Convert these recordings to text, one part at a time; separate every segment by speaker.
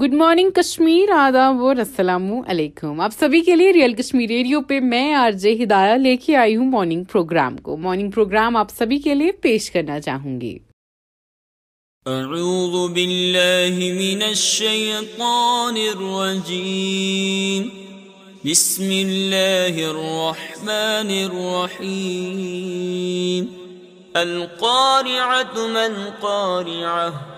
Speaker 1: Good morning Kashmir آداب علیکم آپ سبھی کے لیے ریئل کشمیر ریڈیو پہ میں آر جے ہدایہ لے کے آئی ہوں مارننگ پروگرام کو مارننگ
Speaker 2: پروگرام آپ سبھی کے لیے پیش کرنا چاہوں گی القارعة من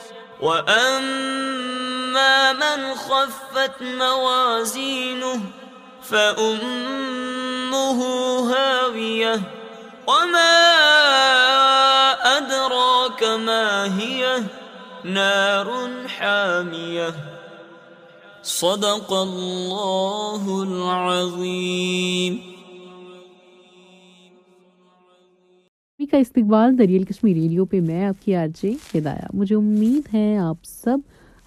Speaker 2: فَأُمُّهُ هَاوِيَةٌ وَمَا أَدْرَاكَ مَا هِيَهْ نَارٌ حَامِيَةٌ صدق سد لین
Speaker 1: کا استقبال دریل کشمی کشمیر ریڈیو پہ میں آپ کی جے ہدایہ مجھے امید ہے آپ سب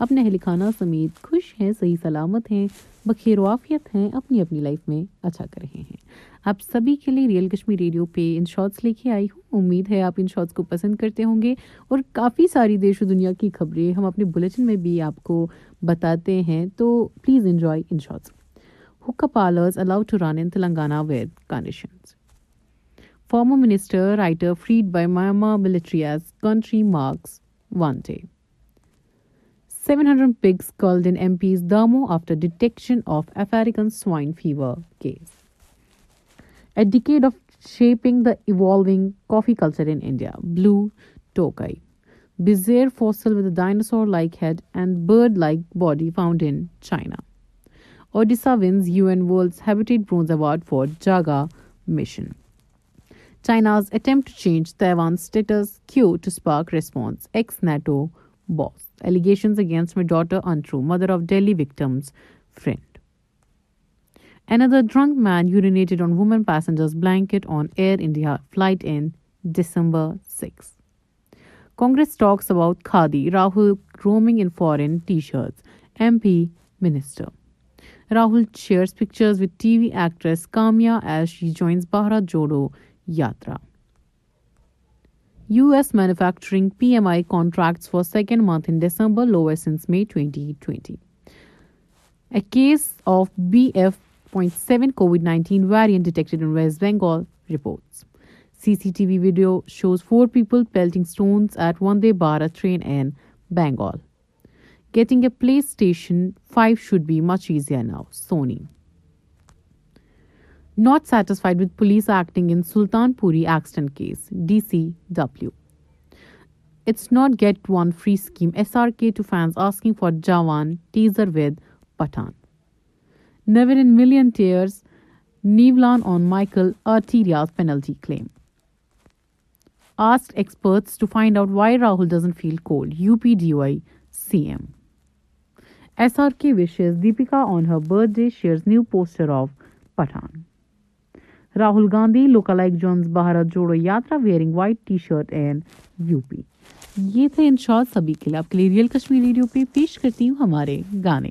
Speaker 1: اپنے اہل خانہ سمیت خوش ہیں صحیح سلامت ہیں بخیر وافیت ہیں اپنی اپنی لائف میں اچھا کر رہے ہیں آپ سبھی کے لیے ریئل کشمیر ریڈیو پہ ان شارٹس لے کے آئی ہوں امید ہے آپ ان شارٹس کو پسند کرتے ہوں گے اور کافی ساری دیش و دنیا کی خبریں ہم اپنے بلیٹن میں بھی آپ کو بتاتے ہیں تو please enjoy in shorts to کا in Telangana weather conditions Former minister, writer freed by Myanmar military as country marks one day. 700 pigs culled in MP's Damo after detection of African swine fever case. A decade of shaping the evolving coffee culture in India. Blue Tokai, bizarre fossil with a dinosaur-like head and bird-like body found in China. Odisha wins UN World's Habitat Bronze Award for Jaga mission. China's attempt to change Taiwan's status quo to spark response, ex-NATO boss. Allegations against my daughter untrue, mother of Delhi victim's friend. Another drunk man urinated on woman passenger's blanket on Air India flight in December 6. Congress talks about Khadi, Rahul roaming in foreign t-shirts, MP minister. Rahul shares pictures with TV actress Kamya as she joins Bhara Jodo Yatra. U.S. manufacturing PMI contracts for second month in December, lowest since May 2020. A case of BF.7 COVID-19 variant detected in West Bengal, reports. CCTV video shows 4 people pelting stones at Vande Bharat train in Bengal. Getting a PlayStation 5 should be much easier now, Sony. Not satisfied with police acting in Sultanpuri accident case, DCW. It's not get one free scheme, SRK to fans asking for Jawan teaser with Pathan. Never in million tears, Nivlan on Michael Arteta's penalty claim. Asked experts to find out why Rahul doesn't feel cold, UP DOI CM. SRK wishes Deepika on her birthday, shares new poster of Pathan.
Speaker 3: Rahul Gandhi لوکا
Speaker 4: like joins Bharat Jodo Yatra wearing white T-shirt
Speaker 3: and U P یہ تھے in short سبھی خلاف کے لیے real Kashmiri ڈیو پی پیش کرتی ہوں ہمارے گانے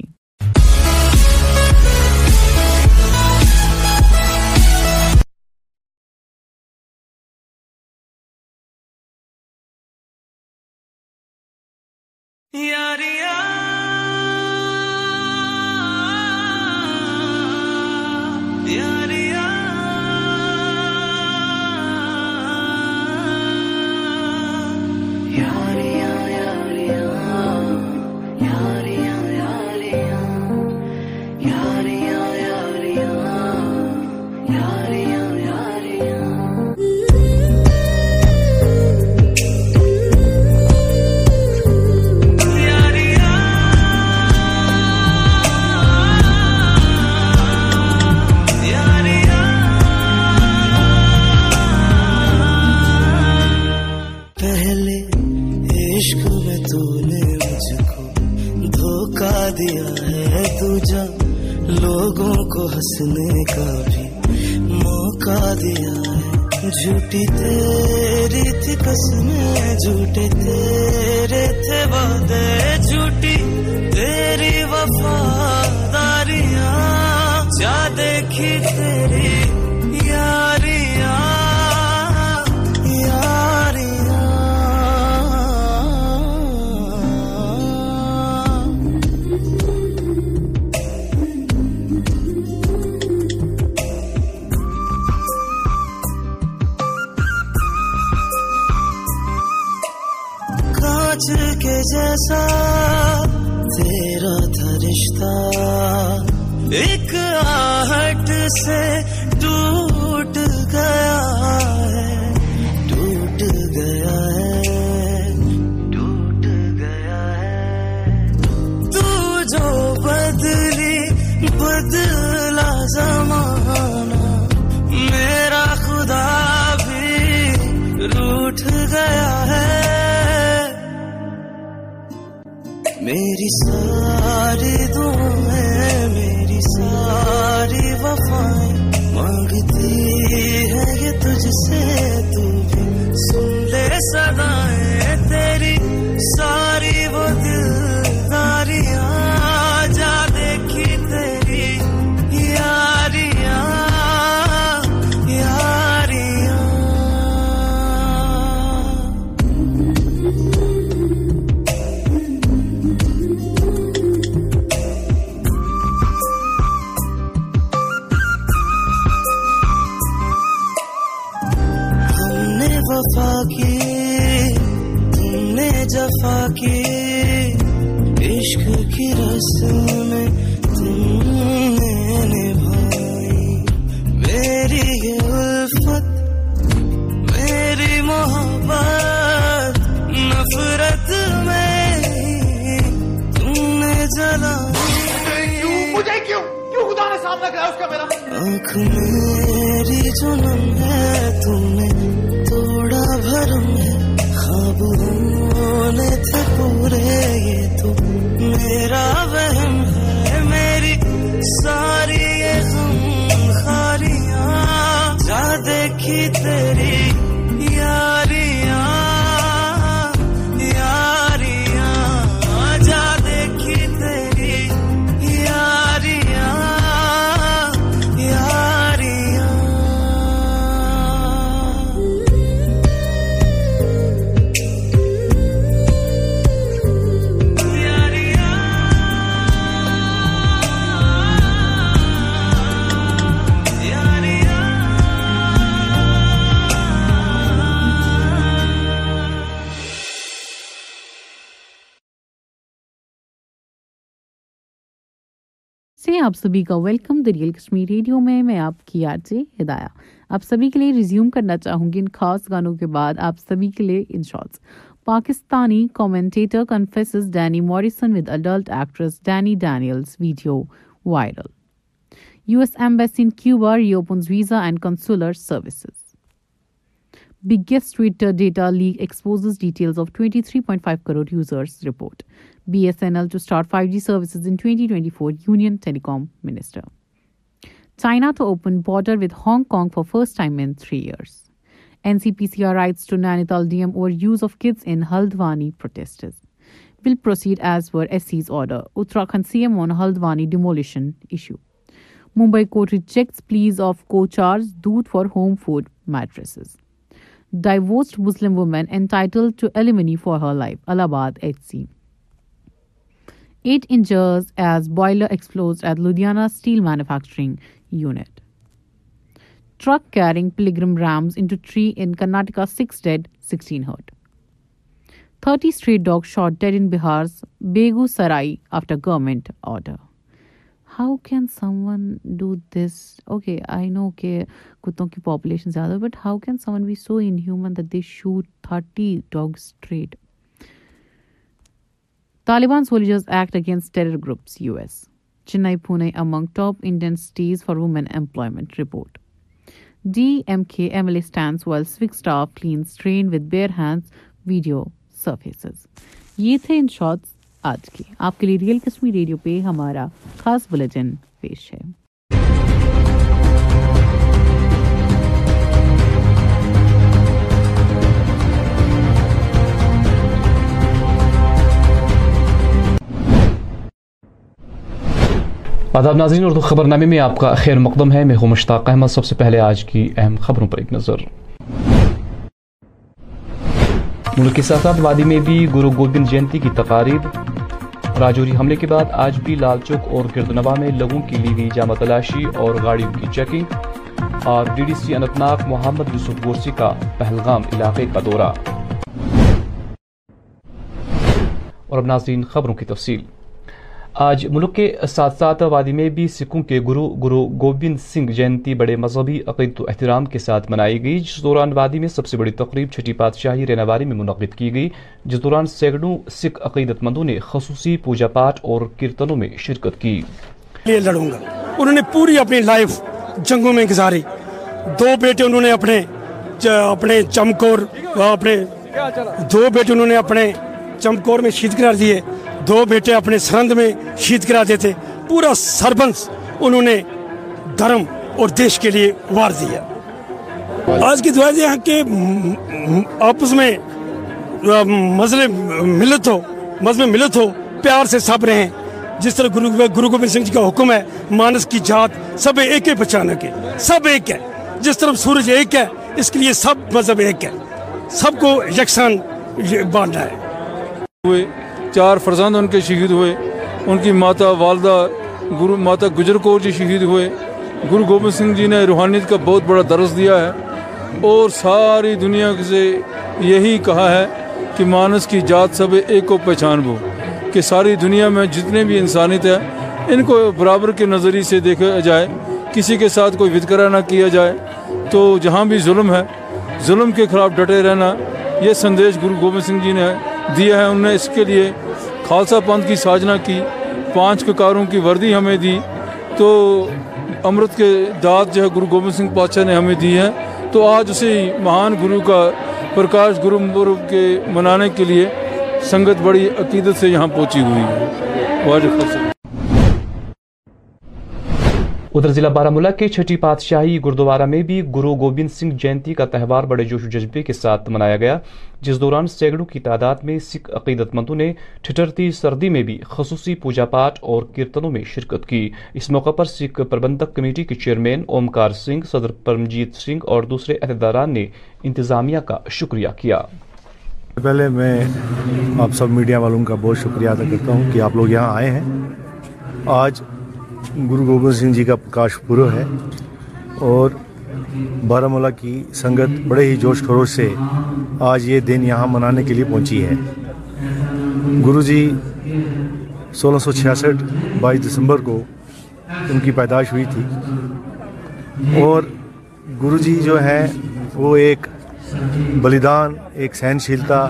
Speaker 3: جیسا تیرا تھا رشتہ سنم ہے تم آپ سبھی کا ویلکم دریل
Speaker 1: کشمیر ریڈیو میں میں آپ کی آر ہدایہ آپ سبھی کے لیے ریزیوم کرنا چاہوں گی ان خاص گانوں کے بعد آپ سبھی کے لیے in shorts Pakistani commentator confesses Danny Morrison with adult actress Dani Daniels video viral U S embassy in Cuba reopens visa and consular services biggest Twitter data leak exposes details of 23.5 three point five crore users report BSNL to start 5G services in 2024, Union Telecom Minister. China to open border with Hong Kong for first time in 3 years. NCPCR rights to Nainital DM over use of kids in Haldwani protesters. Will proceed as per SC's order. Uttarakhand CM on Haldwani demolition issue. Mumbai court rejects pleas of co-charge Doodh for home food mattresses. Divorced Muslim woman entitled to alimony for her life. Allahabad HC. Eight injured as boiler explodes at Ludhiana steel manufacturing unit truck carrying pilgrim rams into in Karnataka six dead sixteen hurt thirty street dog shot dead in Bihar's Begusarai after government order how can someone do this okay I know کہ کتوں کی population زیادہ but how can someone be so inhuman that they shoot thirty dog street Taliban Soldiers Act Against Terror Groups, US. Chennai Pune among top Indian cities for women employment report. DMK MLA stands while Swig staff cleans train with bare hands video surfaces. یہ تھے ان shorts آج کے آپ کے لیے real Kashmir radio پہ ہمارا خاص بلٹن پیش ہے
Speaker 5: آداب ناظرین اردو خبر نامے میں آپ کا خیر مقدم ہے میں ہوں مشتاق احمد سب سے پہلے آج کی اہم خبروں پر ایک نظر ملک کے ساتھ وادی میں بھی گرو گوبند جینتی کی تقاریب راجوری حملے کے بعد آج بھی لال چوک اور گردنوا میں لوگوں کی لی گئی تلاشی اور گاڑیوں کی چیکنگ اور D D C Anantnag Mohammad Yousuf Ghorsi کا پہلگام علاقے کا دورہ اور اب ناظرین خبروں کی تفصیل آج ملک کے ساتھ ساتھ وادی میں بھی سکھوں کے گرو گرو گوبند سنگھ جینتی بڑے مذہبی عقیدت و احترام کے ساتھ منائی گئی جس دوران وادی میں سب سے بڑی تقریب چھٹی پادشاہی رینواری میں منعقد کی گئی جس دوران سینکڑوں سکھ عقیدت مندوں نے خصوصی پوجا پاٹ اور کیرتنوں میں شرکت کی
Speaker 6: انہوں نے پوری اپنی لائف جنگوں میں گزاری دو بیٹے انہوں نے اپنے اپنے چمکور دو بیٹے انہوں نے اپنے چمکور میں شہید قرار دیے دو بیٹے اپنے سرند میں شہید کرا تھے پورا سربنس انہوں نے دھرم اور دیش کے لیے وار دیا آج کی کہ آپس میں ملت ملت ہو ہو پیار سے سب رہیں جس طرح گرو گوبند سنگھ جی کا حکم ہے مانس کی جات سب ایک ہے بچانا کے سب ایک ہے جس طرح سورج ایک ہے اس کے لیے سب مذہب ایک ہے سب کو یکساں باندھنا ہے
Speaker 7: چار ان کے شہید ہوئے ان کی ماتا والدہ گرو ماتا گجر کور جی شہید ہوئے گرو گوبند سنگھ جی نے روحانیت کا بہت بڑا درس دیا ہے اور ساری دنیا سے یہی کہا ہے کہ مانس کی جات سب ایک کو پہچان بو کہ ساری دنیا میں جتنے بھی انسانیت ہے ان کو برابر کے نظریے سے دیکھا جائے کسی کے ساتھ کوئی وتکرا نہ کیا جائے تو جہاں بھی ظلم ہے ظلم کے خلاف ڈٹے رہنا یہ سندیش گرو گوبند سنگھ جی نے دیا ہے انہیں اس کے لیے خالصہ پنتھ کی ساجنا کی پانچ ککاروں کی وردی ہمیں دی تو امرت کے داد جو ہے گرو گوبند سنگھ پادشاہ نے ہمیں دی ہے تو آج اسے مہان گرو کا پرکاش گرو گرو کے منانے کے لیے سنگت بڑی عقیدت سے یہاں پہنچی ہوئی ہے واجب خالصہ
Speaker 5: ادھر ضلع بارمولہ کے چھٹی پادشاہی گردوارہ میں بھی گرو گوبند سنگھ جینتی کا تہوار بڑے جوش و جذبے کے ساتھ منایا گیا جس دوران سینکڑوں کی تعداد میں سکھ عقیدت مندوں نے ٹھٹرتی سردی میں بھی خصوصی پوجا پاٹ اور کیرتنوں میں شرکت کی اس موقع پر سکھ پربندک کمیٹی کے چیئرمین اومکار سنگھ صدر پرمجیت سنگھ اور دوسرے عہدیداران نے انتظامیہ کا شکریہ کیا
Speaker 8: پہلے میں آپ آپ سب میڈیا والوں کا بہت شکریہ کرتا ہوں کہ لوگ یہاں آئے ہیں آج گرو گوبند سنگھ جی کا پرکاش پورو ہے اور بارہ کی سنگت بڑے ہی جوش خروش سے آج یہ دن یہاں منانے کے لیے پہنچی ہے گرو جی سولہ سو چھیاسٹھ بائیس دسمبر کو ان کی پیدائش ہوئی تھی اور گرو جی جو ہیں وہ ایک بلیدان ایک سہنشیلتا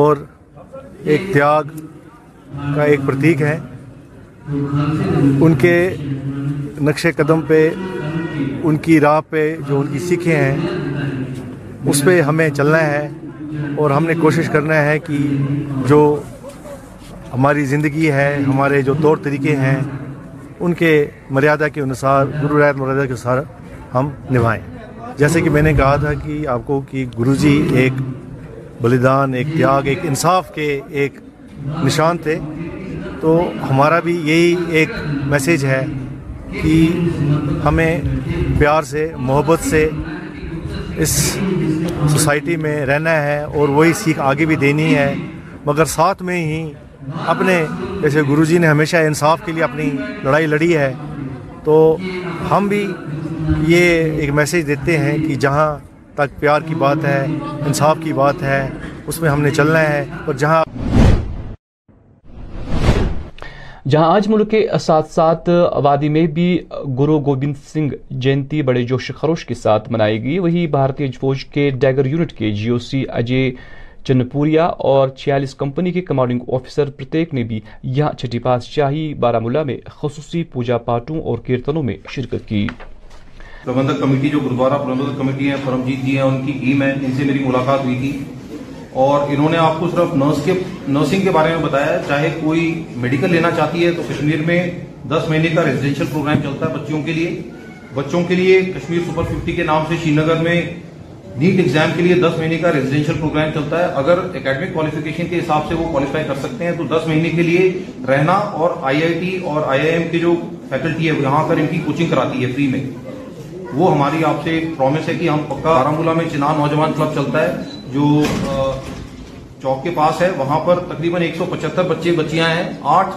Speaker 8: اور ایک تیاگ کا ایک پرتیک ہے ان کے نقش قدم پہ ان کی راہ پہ جو ان کی سیکھیں ہیں اس پہ ہمیں چلنا ہے اور ہم نے کوشش کرنا ہے کہ جو ہماری زندگی ہے ہمارے جو طور طریقے ہیں ان کے مریادہ کے انصار گرو رایت مریادہ کے انصار ہم نبھائیں جیسے کہ میں نے کہا تھا کہ آپ کو کہ گرو جی ایک بلیدان ایک تیاگ ایک انصاف کے ایک نشان تھے تو ہمارا بھی یہی ایک میسیج ہے کہ ہمیں پیار سے محبت سے اس سوسائٹی میں رہنا ہے اور وہی سیکھ آگے بھی دینی ہے مگر ساتھ میں ہی اپنے جیسے گرو جی نے ہمیشہ انصاف کے لیے اپنی لڑائی لڑی ہے تو ہم بھی یہ ایک میسیج دیتے ہیں کہ جہاں تک پیار کی بات ہے انصاف کی بات ہے اس میں ہم نے چلنا ہے اور جہاں
Speaker 5: جہاں آج ملک کے ساتھ ساتھ وادی میں بھی گرو گوبند سنگھ جینتی بڑے جوش خروش کے ساتھ منائے گی وہی بھارتی فوج کے ڈیگر یونٹ کے جی او سی اجے چنپوریا اور چھیالیس کمپنی کے کمانڈنگ آفیسر پرتیک نے بھی یہاں چھٹی پاس شاہی بارہ ملہ میں خصوصی پوجا پاٹوں اور کیرتنوں میں شرکت کی
Speaker 9: پربندک کمیٹی جو گردوارہ پربندک کمیٹی ہے فرمجیت جی ہیں ان کی ٹیم ہے ان سے میری ملاقات ہوئی تھی اور انہوں نے آپ کو صرف نرس کے نرسنگ کے بارے میں بتایا چاہے کوئی میڈیکل لینا چاہتی ہے تو کشمیر میں دس مہینے کا ریزیڈینشیل پروگرام چلتا ہے بچوں کے لیے بچوں کے لیے کشمیر سپر ففٹی کے نام سے شری نگر میں نیٹ ایگزام کے لیے دس مہینے کا ریزیڈینشیل پروگرام چلتا ہے اگر اکیڈمک کوالیفکیشن کے حساب سے وہ کوالیفائی کر سکتے ہیں تو دس مہینے کے لیے رہنا اور آئی آئی ٹی اور آئی آئی ایم کے جو فیکلٹی ہے یہاں پر ان کی کوچنگ کراتی ہے فری میں وہ ہماری آپ سے پرومس ہے کہ ہم پکا بارہ میں چنان نوجوان کلب چلتا ہے جو چوک کے پاس ہے وہاں پر تقریباً ایک سو پچہتر بچیاں ہیں آٹھ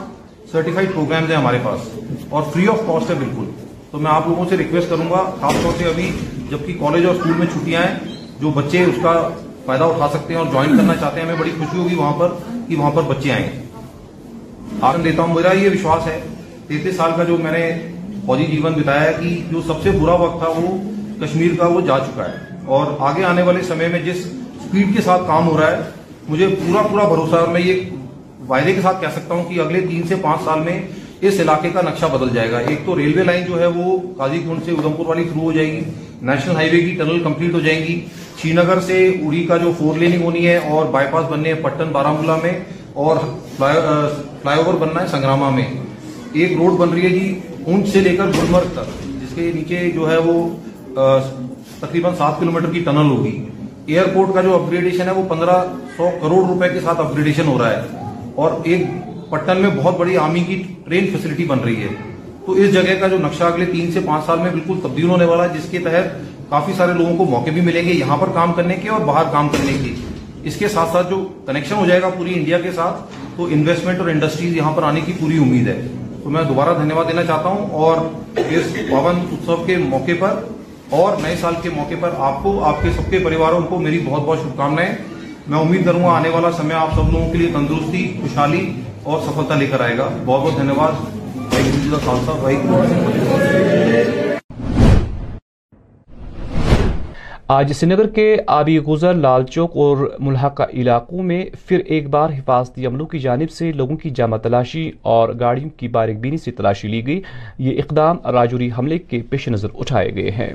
Speaker 9: سرٹیفائڈ ہیں ہمارے پاس اور فری آف کاسٹ ہے بالکل تو میں آپ لوگوں سے ریکویسٹ کروں گا خاص طور سے ابھی جبکہ کالج اور اسکول میں چھٹیاں ہیں جو بچے اس کا فائدہ اٹھا سکتے ہیں اور جوائن کرنا چاہتے ہیں بڑی خوشی ہوگی وہاں پر کہ وہاں پر بچے آئیں آپ دیتا ہوں میرا یہ وشواس ہے تینتیس سال کا جو میں نے فوجی جیون بتایا ہے کہ جو سب سے برا وقت تھا وہ کشمیر کا وہ جا چکا ہے اور آگے آنے والے سمے میں جس اسپیڈ کے ساتھ کام ہو رہا ہے مجھے پورا پورا بھروسہ میں یہ وائدے کے ساتھ کہہ سکتا ہوں کہ اگلے تین سے پانچ سال میں اس علاقے کا نقشہ بدل جائے گا ایک تو ریلوے لائن جو ہے وہ قاضی گنڈ سے پور والی شروع ہو جائے گی نیشنل ہائی وے کی ٹنل کمپلیٹ ہو جائیں گی شری نگر سے اڑی کا جو فور لیننگ ہونی ہے اور بائی پاس بننے ہیں پٹن بارہمولہ میں اور فلائی اوور بننا ہے سنگراما میں ایک روڈ بن رہی ہے جی اونچ سے لے کر گلمرگ تک جس کے نیچے جو ہے وہ تقریباً سات کلومیٹر کی ٹنل ہوگی ایئرپورٹ کا جو اپ گریڈیشن ہے وہ پندرہ سو کروڑ روپے کے ساتھ اپ گریڈیشن اور ایک پٹن میں بہت بڑی آرمی کی ٹرین فیسلٹی بن رہی ہے تو اس جگہ کا جو نقشہ اگلے تین سے پانچ سال میں بالکل تبدیل ہونے والا ہے جس کے تحت کافی سارے لوگوں کو موقع بھی ملیں گے یہاں پر کام کرنے کے اور باہر کام کرنے کے اس کے ساتھ ساتھ جو کنیکشن ہو جائے گا پوری انڈیا کے ساتھ تو انویسٹمنٹ اور انڈسٹریز یہاں پر آنے کی پوری امید ہے تو میں دوبارہ دھنیہ واد دینا چاہتا ہوں اور اس پاون اتسو کے موقع پر اور نئے سال کے موقع پر آپ کو آپ کے سب کے پریواروں کو میری بہت بہت شُبھکام میں
Speaker 5: امید کروں گا آنے والا سمے آپ سب لوگوں کے لیے تندرستی خوشحالی اور سفلتا لے کر آئے گا بہت بہت دھنیہ ساتھ آج سری نگر کے آبی گزر لال چوک اور ملحقہ علاقوں میں پھر ایک بار حفاظتی عملوں کی جانب سے لوگوں کی جامع تلاشی اور گاڑیوں کی بینی سے تلاشی لی گئی یہ اقدام راجوری حملے کے پیش نظر اٹھائے گئے ہیں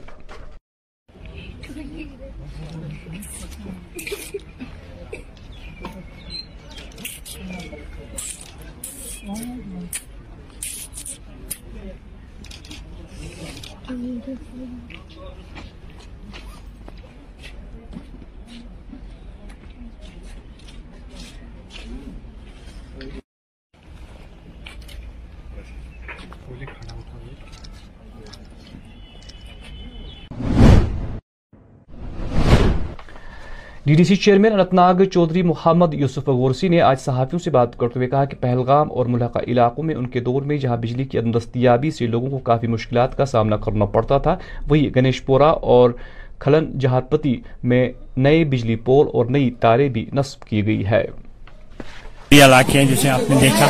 Speaker 5: ڈی ڈی سی چیئرمین ناگ چودھری محمد یوسف غورسی نے آج صحافیوں سے بات کرتے ہوئے کہا کہ پہلگام اور ملحقہ علاقوں میں ان کے دور میں جہاں بجلی کی عدم
Speaker 10: دستیابی سے لوگوں کو کافی مشکلات کا سامنا کرنا پڑتا تھا وہی گنیش پورا اور کھلن جہت پتی میں نئے بجلی پول اور نئی تارے بھی نصب کی گئی ہے یہ علاقے جسے آپ نے دیکھا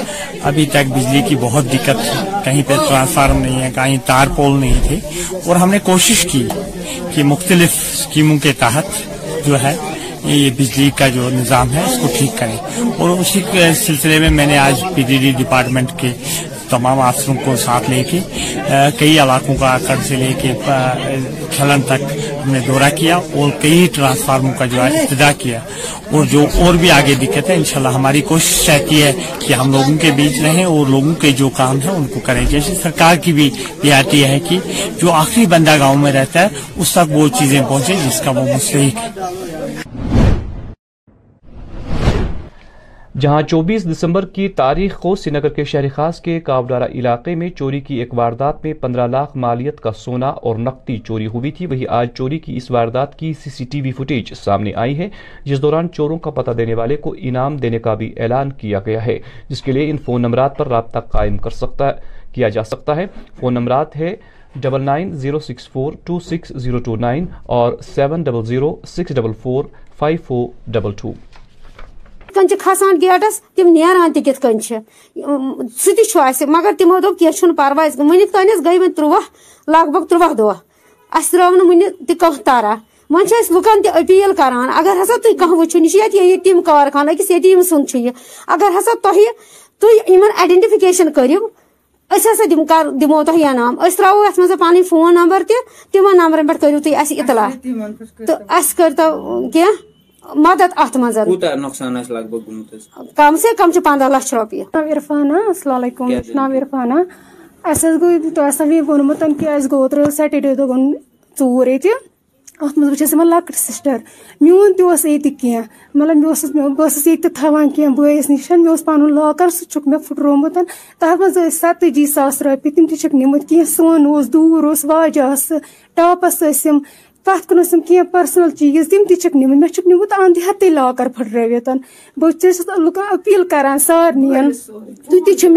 Speaker 10: ابھی تک بجلی کی بہت دقت کہیں پہ ٹرانسفارم نہیں ہے کہیں تار پول نہیں تھے اور ہم نے کوشش کی کہ مختلف اسکیموں کے تحت جو ہے یہ بجلی کا جو نظام ہے اس کو ٹھیک کریں اور اسی سلسلے میں میں نے آج پی ڈی ڈی ڈپارٹمنٹ کے تمام افسروں کو ساتھ لے کے کئی علاقوں کا سے لے کے کھلن تک ہم نے دورہ کیا اور کئی ٹرانسفارموں کا جو ہے کیا اور جو اور بھی آگے دقت ہے انشاءاللہ ہماری کوشش رہتی ہے کہ ہم لوگوں کے بیچ رہیں
Speaker 5: اور لوگوں کے جو کام ہیں ان کو کریں جیسے سرکار کی بھی یہ آتی ہے کہ جو آخری بندہ گاؤں میں رہتا ہے اس تک وہ چیزیں پہنچے جس کا وہ مستحق ہے جہاں چوبیس دسمبر کی تاریخ کو سری نگر کے خاص کے کابڈارہ علاقے میں چوری کی ایک واردات میں پندرہ لاکھ مالیت کا سونا اور نقدی چوری ہوئی تھی وہی آج چوری کی اس واردات کی C C T V footage سامنے آئی ہے جس دوران چوروں کا پتہ دینے والے کو انعام دینے کا بھی اعلان کیا گیا ہے جس
Speaker 11: کے لیے ان فون نمبرات پر رابطہ قائم کر سکتا کیا جا سکتا ہے فون نمبرات ہے double nine zero six four two six zero two nine اور seven double zero six double four five four double two کھسان گیٹس تم سُہ تہِ چھُ اَسہِ مگر تمو دن پھروائے ونیک گئی وۄنۍ تروہ لگ ترٛٲو تروہ وٕنہِ تہِ کانٛہہ نا وۄنۍ کھانا أسۍ ویسے تہِ أپیٖل کر اگر ہسا ییٚتہِ ییٚتیٖم وچو أکِس ییٚتیٖم سُنٛد چھُ یہِ
Speaker 12: اگر ہسا دِمو تۄہہِ کرو أسۍ ترٛاوو
Speaker 11: اراو منٛز پہ فون نمبر تمہ نمبر
Speaker 13: پہ کرو تر اہم اطلاع تو کٔرۍتو کی مدد اتم کم سے کم پندہ لچھ روپیے نو عرفانہ السلام علیکم نو عرفانہ اب گئی تم یہ اوٹرڈے دہرت بن لکٹ سسٹر میون تس مون کی مطلب میں بس نش مے پن لاکر مے پھٹروتن تر مزے ستجی ساس روپیے تم تک نمت کی سونس دور اس واجہ ٹاپس ٹاپس پتم کی پرسنل چیز تم تک نمت مک نمت انداک پھٹروتھ بس لکن افیل کر سارن تے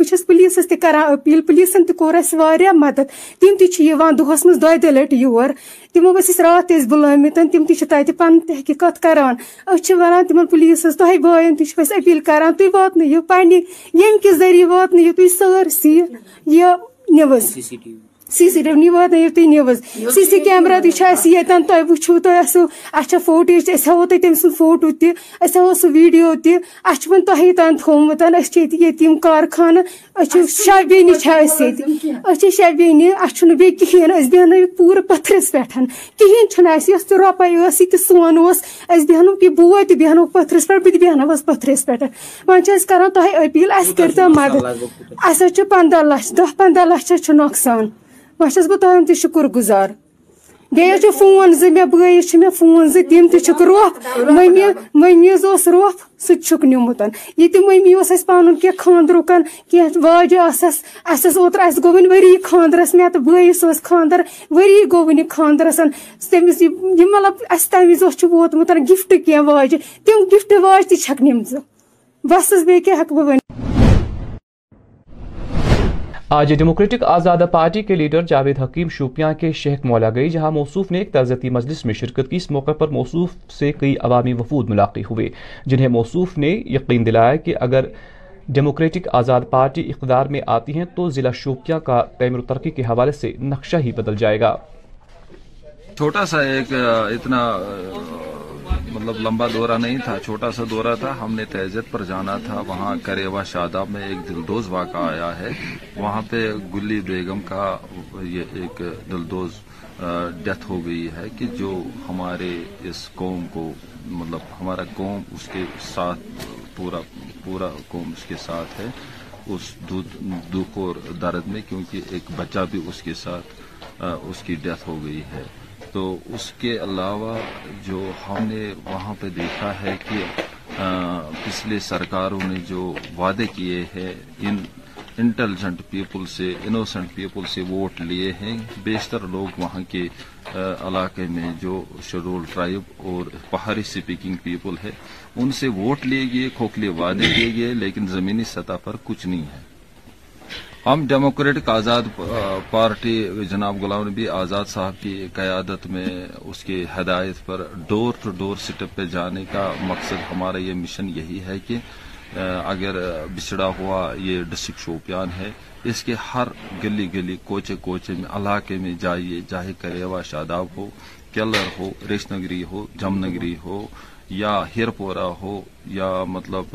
Speaker 13: بس پلسس تران پلسن تر اہار مدد تم دۄہَس منٛز دۄیہِ دۄیہِ لٹ یور تحقیٖقات رات أسۍ تم تی پن پُلیٖسَس تۄہہِ تمہ تہِ تہ أسۍ أپیٖل کر تُہۍ واتنٲیِو پہ یم کہ ذریعہ واتن تُہۍ سٲرسٕے یہ news C C T V واتنٲیِو تُہۍ نیوز سی سی کیمرا تۄہہِ وٕچھِو تۄہہِ تک اَسہِ اچھا فوٹیج ہوں تم سوٹو تھی ہوں سر ویڈیو تین تھی تنہیم کارخانہ اچھے شیب اچھے شی اچھا بیس بہن پور پترس پہ کھینچ روپے تون اہ یہ بو تب بیہ پہ بیان پتھرس پہ ویچ مَدد اَسہِ اپیل چھُ مدد لَچھ دَہ پنٛداہ لَچھ حظ چھُ نۄقصان تہِ بہ گُزار بیٚیہِ گزار بی فون زیا چھِکھ تک روف ممی روف سک نمت یہ چھُکھ نیُمُت یہِ واجہ آسس اوس بٲیِس وری خاندر ؤری خاندر وری گو خاندر تمس مطلب واجہِ گفٹ کی واجہ تم گفٹ واج تک ہٮ۪کہٕ بس ؤنِتھ
Speaker 5: آج ڈیموکریٹک آزادہ پارٹی کے لیڈر جاوید حکیم شوپیاں کے شہک مولا گئی جہاں موصوف نے ایک ترزیتی مجلس میں شرکت کی اس موقع پر موصوف سے کئی عوامی وفود ملاقی ہوئے جنہیں موصوف نے یقین دلایا کہ اگر ڈیموکریٹک آزاد پارٹی اقدار میں آتی ہیں تو ضلع شوپیاں کا تیمر و ترقی کے حوالے سے نقشہ ہی بدل جائے گا
Speaker 14: چھوٹا سا ایک اتنا مطلب لمبا دورہ نہیں تھا چھوٹا سا دورہ تھا ہم نے تہذیب پر جانا تھا وہاں کریوا شاداب میں ایک دلدوز واقعہ آیا ہے وہاں پہ گلی بیگم کا یہ ایک دلدوز ڈیتھ ہو گئی ہے کہ جو ہمارے اس قوم کو مطلب ہمارا قوم اس کے ساتھ پورا پورا قوم اس کے ساتھ ہے اس دکھ اور درد میں کیونکہ ایک بچہ بھی اس کے ساتھ اس کی ڈیتھ ہو گئی ہے تو اس کے علاوہ جو ہم نے وہاں پہ دیکھا ہے کہ پچھلے سرکاروں نے جو وعدے کیے ہیں ان انٹیلیجنٹ پیپل سے انوسنٹ پیپل سے ووٹ لیے ہیں بیشتر لوگ وہاں کے علاقے میں جو شیڈول ٹرائب اور پہاڑی اسپیکنگ پیپل ہے ان سے ووٹ لیے گئے کھوکھلے وعدے لیے گئے لیکن زمینی سطح پر کچھ نہیں ہے ہم ڈیموکریٹک آزاد پارٹی جناب غلام نبی آزاد صاحب کی قیادت میں اس کی ہدایت پر ڈور ٹو ڈور سٹپ پہ جانے کا مقصد ہمارا یہ مشن یہی ہے کہ اگر بچھڑا ہوا یہ ڈسٹرک شوپیان ہے اس کے ہر گلی گلی کوچے کوچے میں علاقے میں جائیے چاہے کریوا شاداب ہو کیلر ہو ریش نگری ہو جم نگری ہو یا پورا ہو یا مطلب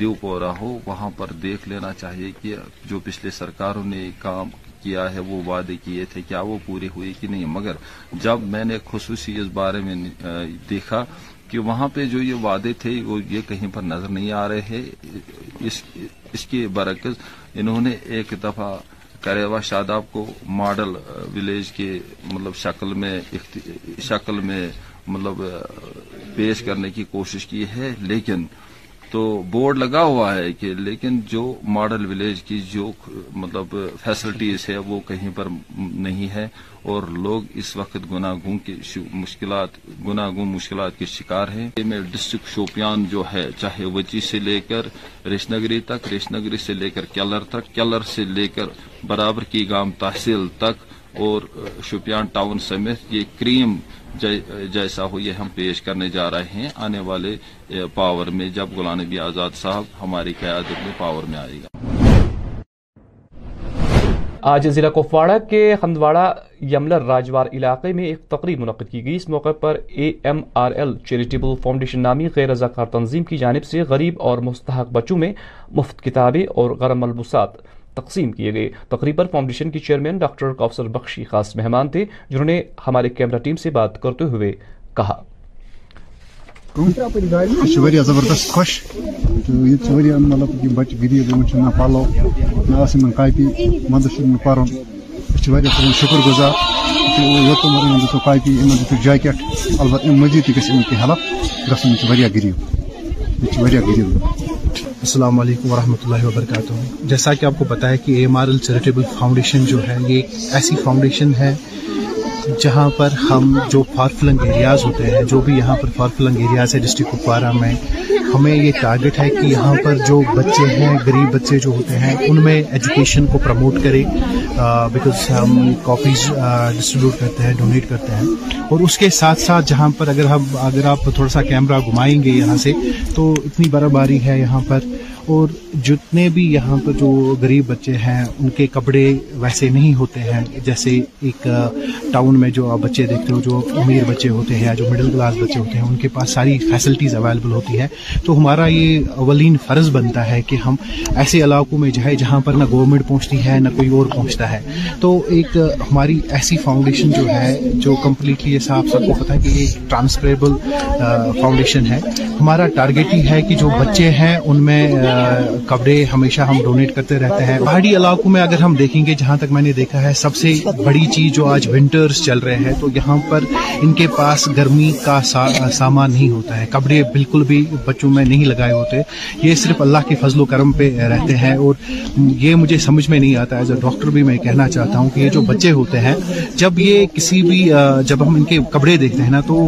Speaker 14: دیو پورا ہو وہاں پر دیکھ لینا چاہیے کہ جو پچھلے سرکاروں نے کام کیا ہے وہ وعدے کیے تھے کیا وہ پوری ہوئی کہ نہیں مگر جب میں نے خصوصی اس بارے میں دیکھا کہ وہاں پہ جو یہ وعدے تھے وہ یہ کہیں پر نظر نہیں آ رہے ہیں اس کے برعکس انہوں نے ایک دفعہ کریوا شاداب کو ماڈل ولیج کے مطلب شکل میں شکل میں مطلب پیش کرنے کی کوشش کی ہے لیکن تو بورڈ لگا ہوا ہے کہ لیکن جو ماڈل ولیج کی جو مطلب فیسلٹیز ہے وہ کہیں پر نہیں ہے اور لوگ اس وقت گناگوں کے کی گنا گن مشکلات کے شکار ہیں میں ڈسٹرکٹ شوپیان جو ہے چاہے وچی سے لے کر رشنگری تک رشنگری سے لے کر کیلر تک کیلر سے لے کر برابر کی گام تحصیل تک اور ٹاؤن سمیت یہ یہ کریم جیسا ہو ہم پیش کرنے جا رہے ہیں آنے والے پاور میں جب غلام نبی آزاد صاحب ہماری قیادت میں میں پاور آئے گا
Speaker 5: آج ضلع کپواڑہ کے ہندواڑہ یملر راجوار علاقے میں ایک تقریب منعقد کی گئی اس موقع پر A M R L charitable foundation نامی غیر رضاکار تنظیم کی جانب سے غریب اور مستحق بچوں میں مفت کتابیں اور غرم ملبوسات تقسیم کیے گئے تقریب پر فاؤنڈیشن کی چیئرمین ڈاکٹر قوصر بخشی خاص مہمان تھے جنہوں نے ہمارے کیمرہ ٹیم سے بات کرتے ہوئے کہا
Speaker 15: زبردست بچہ غریب نہ
Speaker 16: السلام علیکم ورحمۃ اللہ وبرکاتہ جیسا کہ آپ کو پتا ہے کہ A M R L charitable foundation جو ہے یہ ایک ایسی فاؤنڈیشن ہے جہاں پر ہم جو فار فلنگ ایریاز ہوتے ہیں جو بھی یہاں پر فار فلنگ ایریاز ہے ڈسٹرک کپوارہ میں ہمیں یہ ٹارگٹ ہے کہ یہاں پر جو بچے ہیں غریب بچے جو ہوتے ہیں ان میں ایجوکیشن کو پروموٹ کرے بیکاز ہم کاپیز ڈسٹریبیوٹ کرتے ہیں ڈونیٹ کرتے ہیں اور اس کے ساتھ ساتھ جہاں پر اگر ہم اگر آپ تھوڑا سا کیمرہ گھمائیں گے یہاں سے تو اتنی برف باری ہے یہاں پر اور جتنے بھی یہاں پر جو غریب بچے ہیں ان کے کپڑے ویسے نہیں ہوتے ہیں جیسے ایک ٹاؤن میں جو آپ بچے دیکھتے ہو جو امیر بچے ہوتے ہیں یا جو مڈل کلاس بچے ہوتے ہیں ان کے پاس ساری فیسلٹیز اویلیبل ہوتی ہے تو ہمارا یہ اولین فرض بنتا ہے کہ ہم ایسے علاقوں میں جائیں جہاں پر نہ گورنمنٹ پہنچتی ہے نہ کوئی اور پہنچتا ہے تو ایک ہماری ایسی فاؤنڈیشن جو ہے جو کمپلیٹلی کی ایسا آپ سب کو پتہ ہے کہ یہ ٹرانسفریبل فاؤنڈیشن ہے ہمارا ٹارگیٹ ہی ہے کہ جو بچے ہیں ان میں کپڑے ہمیشہ ہم ڈونیٹ کرتے رہتے ہیں پہاڑی علاقوں میں اگر ہم دیکھیں گے جہاں تک میں نے دیکھا ہے سب سے بڑی چیز جو آج ونٹرز چل رہے ہیں تو یہاں پر ان کے پاس گرمی کا سامان نہیں ہوتا ہے کپڑے بالکل بھی بچوں میں نہیں لگائے ہوتے یہ صرف اللہ کے فضل و کرم پہ رہتے ہیں اور یہ مجھے سمجھ میں نہیں آتا ایز اے ڈاکٹر بھی میں کہنا چاہتا ہوں کہ یہ جو بچے ہوتے ہیں جب یہ کسی بھی جب ہم ان کے کپڑے دیکھتے ہیں نا تو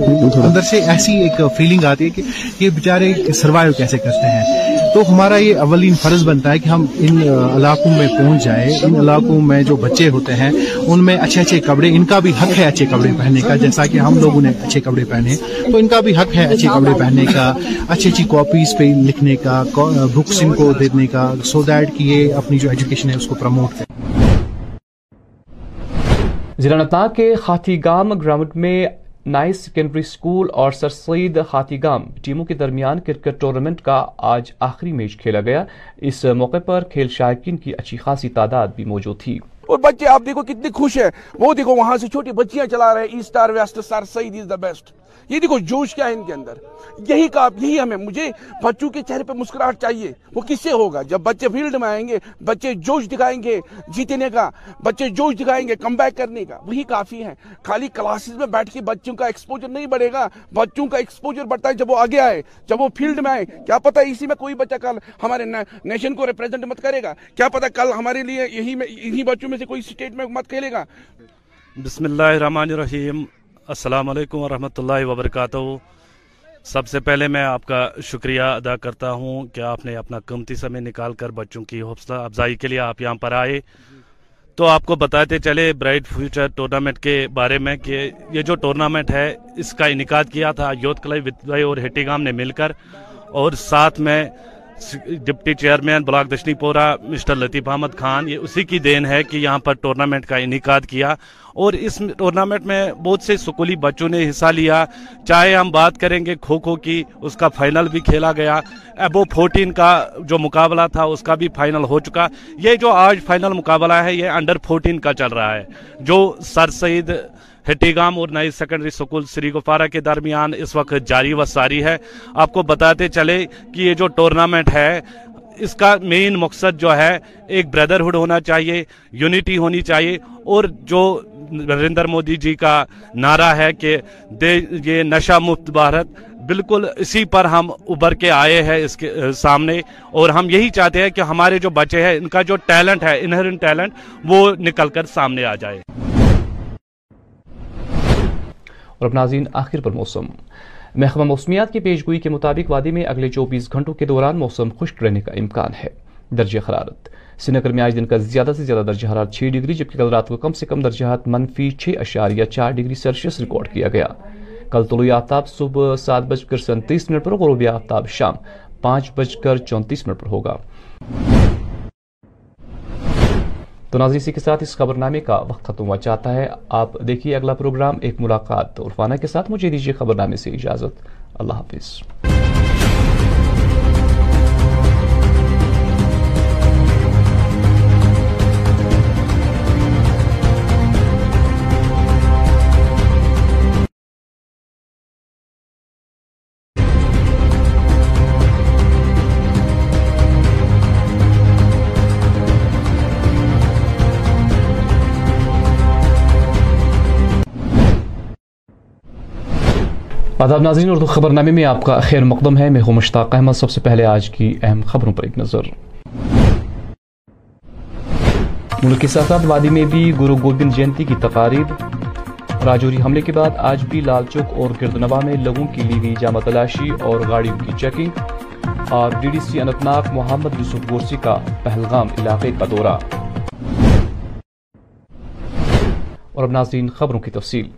Speaker 16: اندر سے ایسی ایک فیلنگ آتی ہے کہ یہ بیچارے سروائیو کیسے کرتے ہیں تو ہمارا یہ اولین فرض بنتا ہے کہ ہم ان علاقوں میں پہنچ جائیں ان علاقوں میں جو بچے ہوتے ہیں ان میں اچھے اچھے کپڑے ان کا بھی حق ہے اچھے کپڑے پہننے کا جیسا کہ ہم لوگوں نے اچھے کپڑے پہنے تو ان کا بھی حق ہے اچھے کپڑے پہننے کا اچھی اچھی کاپیز پہ لکھنے کا بکس ان کو دینے کا سو دیٹ یہ اپنی جو ایجوکیشن ہے اس کو پرموٹ کریں
Speaker 5: کے خاتی گام میں نائس سیکنڈری اسکول اور سر سید ہاتھی گام ٹیموں کے درمیان کرکٹ ٹورنامنٹ کا آج آخری میچ کھیلا گیا اس موقع پر کھیل شائقین کی اچھی خاصی تعداد بھی موجود تھی
Speaker 17: اور بچے آپ دیکھو کتنے خوش ہیں وہ دیکھو وہاں سے چھوٹی بچیاں چلا رہے ہیں ایسٹار بیسٹ یہ دیکھو جوش کیا ہے ان کے اندر یہی کہا یہی ہمیں مجھے بچوں کے چہرے پہ مسکراہٹ چاہیے وہ کس سے ہوگا جب بچے فیلڈ میں آئیں گے بچے جوش دکھائیں گے جیتنے کا بچے جوش دکھائیں گے کم بیک کرنے کا وہی کافی ہے خالی کلاسز میں بیٹھ کے بچوں کا ایکسپوجر نہیں بڑھے گا بچوں کا ایکسپوجر بڑھتا ہے جب وہ آگے آئے جب وہ فیلڈ میں آئے کیا پتہ اسی میں کوئی بچہ کل ہمارے نیشن کو ریپرزینٹ مت کرے گا کیا پتہ کل ہمارے لیے یہی میں انہی بچوں میں سے کوئی سٹیٹ میں مت کھیلے گا
Speaker 18: بسم اللہ الرحمن الرحیم السلام علیکم ورحمۃ اللہ وبرکاتہ سب سے پہلے میں آپ کا شکریہ ادا کرتا ہوں کہ آپ نے اپنا قیمتی سمے نکال کر بچوں کی حوصلہ افزائی کے لیے آپ یہاں پر آئے تو آپ کو بتاتے چلے برائٹ فیوچر ٹورنامنٹ کے بارے میں کہ یہ جو ٹورنامنٹ ہے اس کا انعقاد کیا تھا یوتھ کل اور نے مل کر اور ساتھ میں deputy chairman block Dashni Pora mister لطیف احمد خان یہ اسی کی دین ہے کہ یہاں پر ٹورنامنٹ کا انعقاد کیا اور اس ٹورنامنٹ میں بہت سے سکولی بچوں نے حصہ لیا چاہے ہم بات کریں گے کھوکھو کی اس کا فائنل بھی کھیلا گیا ایبو فورٹین کا جو مقابلہ تھا اس کا بھی فائنل ہو چکا یہ جو آج فائنل مقابلہ ہے یہ انڈر فورٹین کا چل رہا ہے جو سر سید ہٹی گام اور نئی سیکنڈری سکول سری گفارہ کے درمیان اس وقت جاری و ساری ہے آپ کو بتاتے چلے کہ یہ جو ٹورنامنٹ ہے اس کا مین مقصد جو ہے ایک بردرہڈ ہونا چاہیے یونیٹی ہونی چاہیے اور جو نریندر مودی جی کا نعرہ ہے کہ یہ نشہ مفت بھارت بالکل اسی پر ہم ابھر کے آئے ہیں اس کے سامنے اور ہم یہی چاہتے ہیں کہ ہمارے جو بچے ہیں ان کا جو ٹیلنٹ ہے انہر ٹیلنٹ وہ نکل کر سامنے آ جائے
Speaker 5: اور ناظرین آخر پر موسم محکمہ موسمیات کی پیشگوئی کے مطابق وادی میں اگلے چوبیس گھنٹوں کے دوران موسم خشک رہنے کا امکان ہے درجہ حرارت سنگر میں آج دن کا زیادہ سے زیادہ درجہ حرارت چھ ڈگری جبکہ کل رات کو کم سے کم درجہ منفی چھ اشار یا چار ڈگری سیلسیس ریکارڈ کیا گیا کل طلوع آفتاب صبح سات بج کر سنتیس منٹ پر غروبی آفتاب شام پانچ بج کر چونتیس منٹ پر ہوگا تو ناظرین اسی کے ساتھ خبر نامے کا وقت ختم ہوا چاہتا ہے آپ دیکھیے اگلا پروگرام ایک ملاقات عرفانہ کے ساتھ مجھے دیجیے خبر نامے سے اجازت اللہ حافظ آداب ناظرین اردو خبر نامے میں آپ کا خیر مقدم ہے میں ہوں مشتاق احمد سب سے پہلے آج کی اہم خبروں پر ایک نظر ملک ساتھ ساتھ وادی میں بھی گرو گوبند جینتی کی تقاریب راجوری حملے کے بعد آج بھی لال چوک اور گردنوا میں لوگوں کی لی گئی جامہ تلاشی اور گاڑیوں کی چیکنگ اور D D C Anantnag Mohammad Yousuf Ghorsi کا پہلگام علاقے کا دورہ اور اب ناظرین خبروں کی تفصیل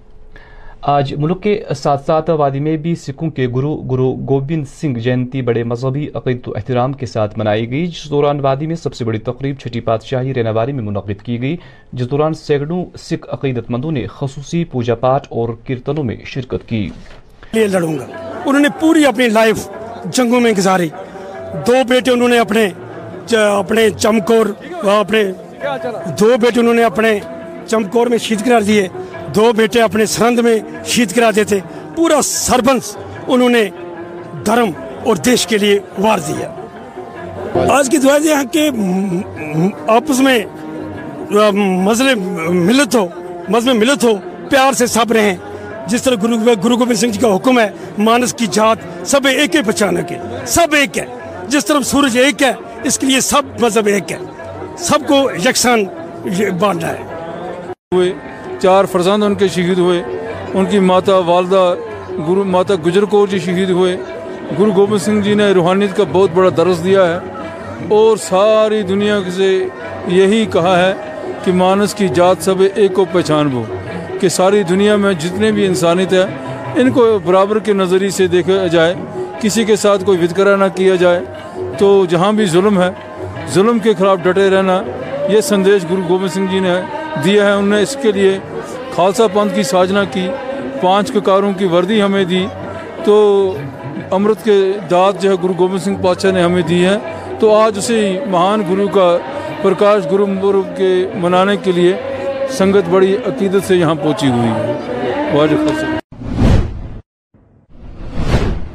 Speaker 5: آج ملک کے ساتھ ساتھ وادی میں بھی سکھوں کے گرو گرو گوبند سنگھ جینتی بڑے مذہبی عقید و احترام کے ساتھ منائی گئی جس دوران وادی میں سب سے بڑی تقریب چھٹی پادشاہی رینواری ریناواری میں منعقد کی گئی جس دوران سینکڑوں سکھ عقیدت مندوں نے خصوصی پوجا
Speaker 6: پاٹ اور کیرتنوں میں شرکت کی انہوں نے پوری اپنی لائف جنگوں میں گزاری دو بیٹے انہوں نے اپنے اپنے چمکور دو بیٹے انہوں نے اپنے چمکور میں شہید قرار دیے دو بیٹے اپنے سرند میں شہید کرا دیتے پورا سربنس انہوں نے دھرم اور دیش کے لیے وار دیا آج کی کہ آپس میں مزل ہو ملت ہو پیار سے سب رہیں جس طرح گرو گوبند سنگھ جی کا حکم ہے مانس کی جات سب ایک ہے بچانک کے سب ایک ہے جس طرح سورج ایک ہے اس کے لیے سب مذہب ایک ہے سب کو یکساں بانٹنا ہے چار فرزند
Speaker 7: ان کے شہید ہوئے ان کی ماتا والدہ ماتا گجر کور جی شہید ہوئے گرو گوبند سنگھ جی نے روحانیت کا بہت بڑا درس دیا ہے اور ساری دنیا سے یہی کہا ہے کہ مانس کی جات سب ایک کو پہچان بو کہ ساری دنیا میں جتنے بھی انسانیت ہے ان کو برابر کے نظریے سے دیکھا جائے کسی کے ساتھ کوئی وطکرا نہ کیا جائے تو جہاں بھی ظلم ہے ظلم کے خلاف ڈٹے رہنا یہ سندیش گرو گوبند سنگھ جی نے ہے دیا ہے انہوں نے اس کے لیے خالصہ پنتھ کی ساجنا کی پانچ ککاروں کی وردی ہمیں دی تو امرت کے داد جو ہے گرو گوبند سنگھ پادشاہ نے ہمیں دی ہے تو آج اسی مہان گرو کا پرکاش گرو پورب کے منانے کے لیے سنگت بڑی عقیدت سے یہاں پہنچی ہوئی ہے
Speaker 5: واجب خالصہ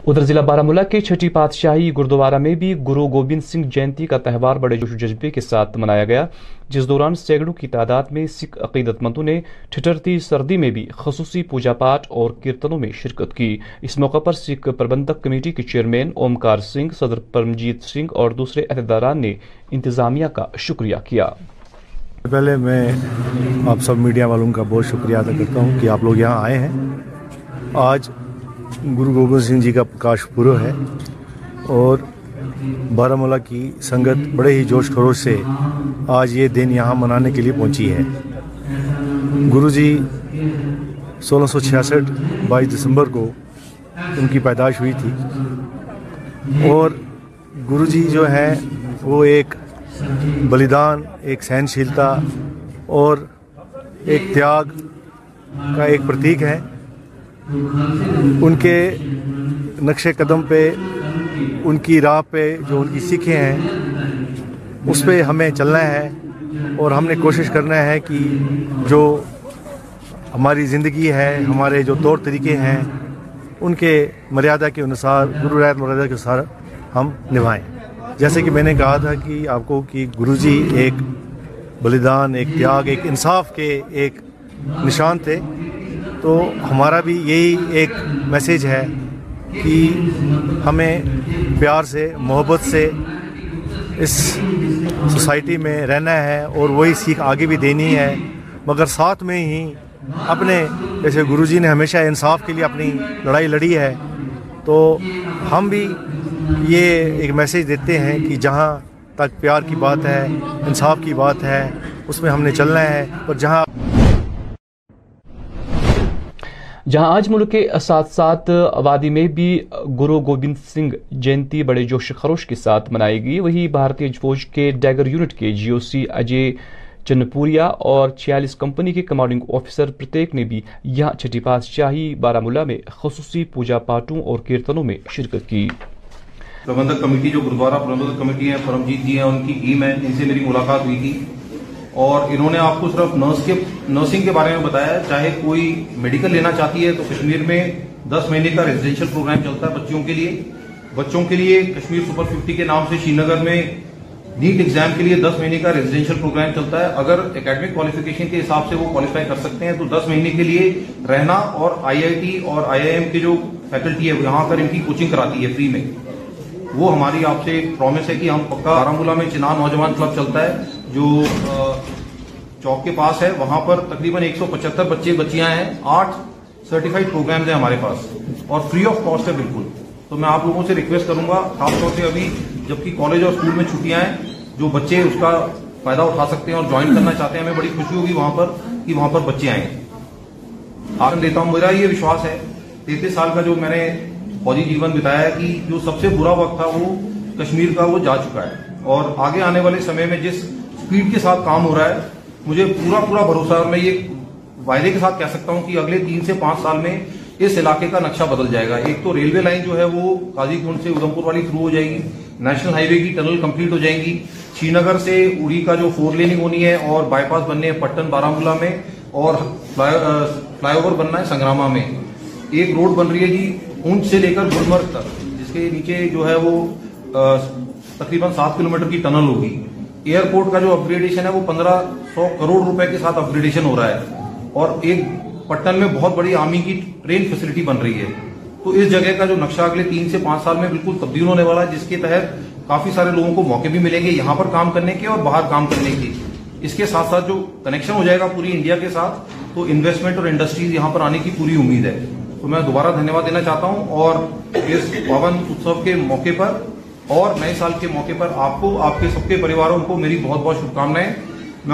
Speaker 5: ادھر ضلع ملک کے چھٹی پادشاہی گردوارہ میں بھی گرو گوبند سنگھ جینتی کا تہوار بڑے جوش و جذبے کے ساتھ منایا گیا جس دوران سینکڑوں کی تعداد میں سکھ عقیدت مندوں نے ٹھٹرتی سردی میں بھی خصوصی پوجا پاٹ اور کیرتنوں میں شرکت کی اس موقع پر سکھ پربندک کمیٹی کے چیئرمین اومکار سنگھ صدر پرمجیت سنگھ اور دوسرے عہدیداران نے
Speaker 8: انتظامیہ کا شکریہ کیا پہلے میں آپ آپ سب میڈیا والوں کا بہت شکریہ ہوں کہ لوگ یہاں آئے ہیں آج گرو گوبند سنگھ جی کا پرکاش پورو ہے اور بارہ مولہ کی سنگت بڑے ہی جوش خروش سے آج یہ دن یہاں منانے کے لیے پہنچی ہے گرو جی سولہ سو چھیاسٹھ بائیس دسمبر کو ان کی پیدائش ہوئی تھی اور گرو جی جو ہیں وہ ایک بلیدان ایک سہنشیلتا اور ایک تیاگ کا ایک پرتیک ہے ان کے نقش قدم پہ ان کی راہ پہ جو ان کی سیکھیں ہیں اس پہ ہمیں چلنا ہے اور ہم نے کوشش کرنا ہے کہ جو ہماری زندگی ہے ہمارے جو طور طریقے ہیں ان کے مریادہ کے انصار گرو رایت مریادہ کے انصار ہم نبھائیں جیسے کہ میں نے کہا تھا کہ آپ کو کہ گرو جی ایک بلیدان ایک تیاگ ایک انصاف کے ایک نشان تھے تو ہمارا بھی یہی ایک میسیج ہے کہ ہمیں پیار سے محبت سے اس سوسائٹی میں رہنا ہے اور وہی سیکھ آگے بھی دینی ہے مگر ساتھ میں ہی اپنے جیسے گرو جی نے ہمیشہ انصاف کے لیے اپنی لڑائی لڑی ہے تو ہم بھی یہ ایک میسیج دیتے ہیں کہ جہاں تک پیار
Speaker 5: کی بات ہے انصاف کی بات ہے اس میں ہم نے چلنا ہے اور جہاں جہاں آج ملک کے ساتھ ساتھ وادی میں بھی گرو گوبند سنگھ جینتی بڑے جوش خروش کے ساتھ منائے گی وہی بھارتی فوج کے ڈیگر یونٹ کے جی او سی اجے چنپوریا اور چھیالیس کمپنی کے کمانڈنگ
Speaker 9: آفیسر پرتیک نے بھی یہاں چھٹی پاس شاہی بارہ ملا میں خصوصی پوجا پاٹوں اور کیرتنوں میں شرکت کی کمیٹی کمیٹی جو ہیں جی ان ان کی ہے سے میری ملاقات ہوئی تھی اور انہوں نے آپ کو صرف نرس کے نرسنگ کے بارے میں بتایا چاہے کوئی میڈیکل لینا چاہتی ہے تو کشمیر میں دس مہینے کا ریزیڈینشیل پروگرام چلتا ہے بچوں کے لیے بچوں کے لیے کشمیر سپر کے نام سے شری نگر میں نیٹ ایگزام کے لیے دس مہینے کا ریزیڈینشیل پروگرام چلتا ہے اگر اکیڈمک کوالیفیکیشن کے حساب سے وہ کوالیفائی کر سکتے ہیں تو دس مہینے کے لیے رہنا اور آئی آئی ٹی اور آئی آئی ایم کے جو فیکلٹی ہے یہاں پر ان کی کوچنگ کراتی ہے فری میں وہ ہماری آپ سے پرومس ہے کہ ہم پکا بارہ میں چنان نوجوان کلب چلتا ہے جو چوک کے پاس ہے وہاں پر تقریباً ایک سو پچہتر بچیاں ہیں آٹھ سرٹیفائڈ ہمارے پاس اور فری آف کاسٹ ہے بالکل تو میں آپ لوگوں سے ریکویسٹ کروں گا خاص طور سے ابھی جبکہ کالج اور اسکول میں چھٹیاں ہیں جو بچے اس کا فائدہ اٹھا سکتے ہیں اور جوائن کرنا چاہتے ہیں بڑی خوشی ہوگی وہاں پر کہ وہاں پر بچے آئیں آپ دیتا ہوں میرا یہ وشواس ہے تینتیس سال کا جو میں نے فوجی جیون بتایا ہے کہ جو سب سے برا وقت تھا وہ کشمیر کا وہ جا چکا ہے اور آگے آنے والے سمے میں جس اسپیڈ کے ساتھ کام ہو رہا ہے مجھے پورا پورا بھروسہ میں یہ وائدے کے ساتھ کہہ سکتا ہوں کہ اگلے تین سے پانچ سال میں اس علاقے کا نقشہ بدل جائے گا ایک تو ریلوے لائن جو ہے وہ قاضی کنڈ سے ادھمپور والی تھرو ہو جائے گی نیشنل ہائی وے کی ٹنل کمپلیٹ ہو جائیں گی شری نگر سے اڑی کا جو فور لیننگ ہونی ہے اور بائی پاس بننے ہیں پٹن ملا میں اور فلائی اوور بننا ہے سنگراما میں ایک روڈ بن رہی ہے جی اونچ سے لے کر گلمرگ تک جس کے نیچے جو ہے وہ تقریباً سات کلومیٹر کی ٹنل ہوگی ایئرپورٹ کا جو اپ گریڈیشن ہے وہ پندرہ سو کروڑ روپے کے ساتھ اپ گریڈیشن ہو رہا ہے اور ایک پٹن میں بہت بڑی آرمی کی ٹرین فیسلٹی بن رہی ہے تو اس جگہ کا جو نقشہ اگلے تین سے پانچ سال میں بالکل تبدیل ہونے والا ہے جس کے تحت کافی سارے لوگوں کو موقع بھی ملیں گے یہاں پر کام کرنے کے اور باہر کام کرنے کے اس کے ساتھ ساتھ جو کنیکشن ہو جائے گا پوری انڈیا کے ساتھ تو انویسٹمنٹ اور انڈسٹریز یہاں پر آنے کی پوری امید ہے تو میں دوبارہ دھنیہ واد دینا چاہتا ہوں اور اس پاون اتسو کے موقع پر اور نئے سال کے
Speaker 5: موقع پر آپ کو آپ کے سب کے پریواروں کو میری بہت بہت شُبھکام میں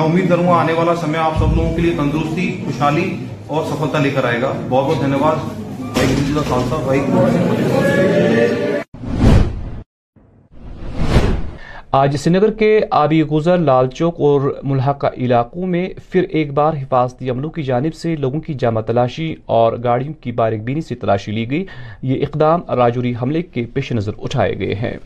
Speaker 5: امید کروں گا آنے والا سمے آپ سب لوگوں کے لیے تندرستی خوشحالی اور سفلتا لے کر آئے گا بہت بہت دھنیہ واد آج سری نگر کے آبی گزر لال چوک اور ملحقہ علاقوں میں پھر ایک بار حفاظتی عملوں کی جانب سے لوگوں کی جامع تلاشی اور گاڑیوں کی بینی سے تلاشی لی گئی یہ اقدام راجوری حملے کے پیش نظر اٹھائے گئے ہیں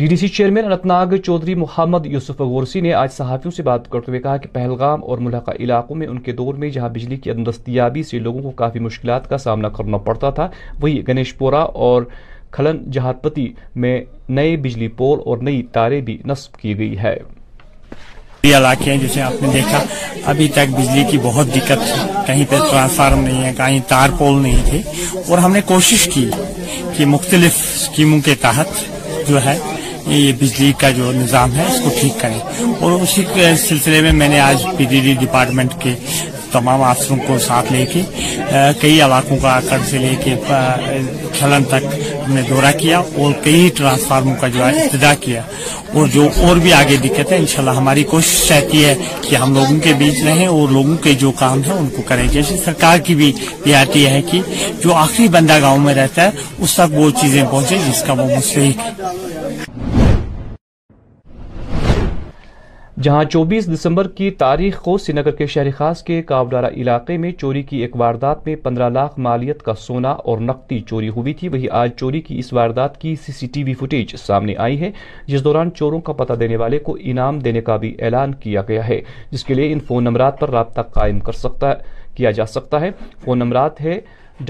Speaker 5: ڈی ڈی سی چیئرمین ناگ چودھری محمد یوسف غورسی نے آج صحافیوں سے بات کرتے ہوئے
Speaker 10: کہا کہ پہلگام اور ملحقہ علاقوں میں ان کے دور میں جہاں بجلی کی دستیابی سے لوگوں کو کافی مشکلات کا سامنا کرنا پڑتا تھا وہی گنیش پورا اور کھلن جہت پتی میں نئے بجلی پول اور نئی تارے بھی نصب کی گئی ہے یہ علاقے جسے آپ نے دیکھا ابھی تک بجلی کی بہت دقت ٹرانسفارم نہیں ہے کہیں تار پول نہیں تھے اور ہم نے کوشش کی کہ مختلف اسکیموں کے تحت جو ہے یہ بجلی کا جو نظام ہے اس کو ٹھیک کریں اور اسی سلسلے میں میں نے آج پی ڈی ڈی ڈپارٹمنٹ کے تمام افسروں کو ساتھ لے کے کئی علاقوں کا سے لے کے کھلن تک ہم نے دورہ کیا اور کئی ٹرانسفارمر کا جو ہے کیا اور جو اور بھی آگے
Speaker 5: دقت ہے انشاءاللہ ہماری کوشش رہتی ہے کہ ہم لوگوں کے بیچ رہیں اور لوگوں کے جو کام ہیں ان کو کریں جیسے سرکار کی بھی یہ آتی ہے کہ جو آخری بندہ گاؤں میں رہتا ہے اس تک وہ چیزیں پہنچے جس کا وہ ہے جہاں چوبیس دسمبر کی تاریخ کو سنگر کے شہر خاص کے کاوڈارا علاقے میں چوری کی ایک واردات میں پندرہ لاکھ مالیت کا سونا اور نقدی چوری ہوئی تھی وہی آج چوری کی اس واردات کی C C T V footage سامنے آئی ہے جس دوران چوروں کا پتہ
Speaker 11: دینے والے کو انعام دینے کا بھی اعلان کیا گیا ہے جس کے لیے ان فون نمبرات پر رابطہ قائم کر سکتا کیا جا سکتا ہے فون نمبرات ہے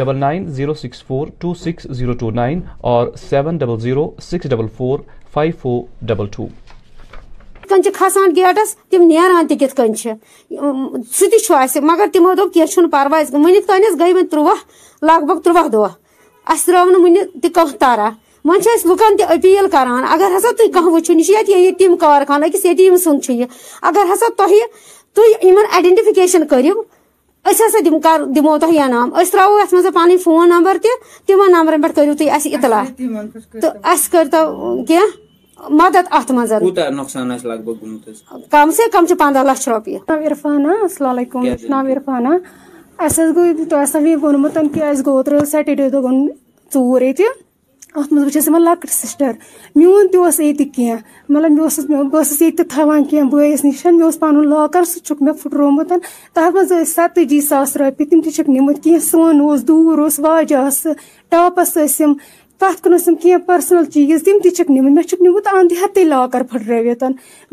Speaker 11: double nine zero six four two six zero two nine اور seven double zero six double four five four double two کن چھِ کھسان گیٹس تم نان تک کن وۄنۍ تمو کی بگ تُرٛواہ دۄہ گئی ترٛٲو بھگ تروہ دہ کانٛہہ تَرا وۄنۍ چھِ أسۍ لُکَن لکن أپیٖل کر اگر
Speaker 12: ہسا تھی کہ وچو یہ تم کارخانہ
Speaker 11: اکس یتم اگر ہسا انعام أسۍ
Speaker 13: ترٛاوو دماغ منٛز من فون نمبر تمہ نمبر پہ کرو تی اَسہِ اطلاع تو اہتو کی مدد لگ اتم کم سے کم سے پندہ لچھ روپیے نو عرفانہ السلام علیکم نو عرفانہ اب گئی ووٚنمُت کہِ اَسہِ گوٚو اوترٕ سیٹرڈے ژوٗر ییٚتہِ اَتھ منٛز لۄکٕٹ ٹور میون تہِ اوس ییٚتہِ تی مطلب مےٚ اوسُس بہٕ ٲسٕس ییٚتہِ تہِ تھاوان میں بہس یہی تھا بش من لاکر پھٕٹرومُت تَتھ منٛز ٲسۍ ستجی ساس رۄپیہِ تِم تہِ روپیے تم تک نمت کی سون اس دور واجہ سے ٹاپس تر کنسم کی پرسنل چیز تک نمت مک نمت اندے لاکر پھٹروتھ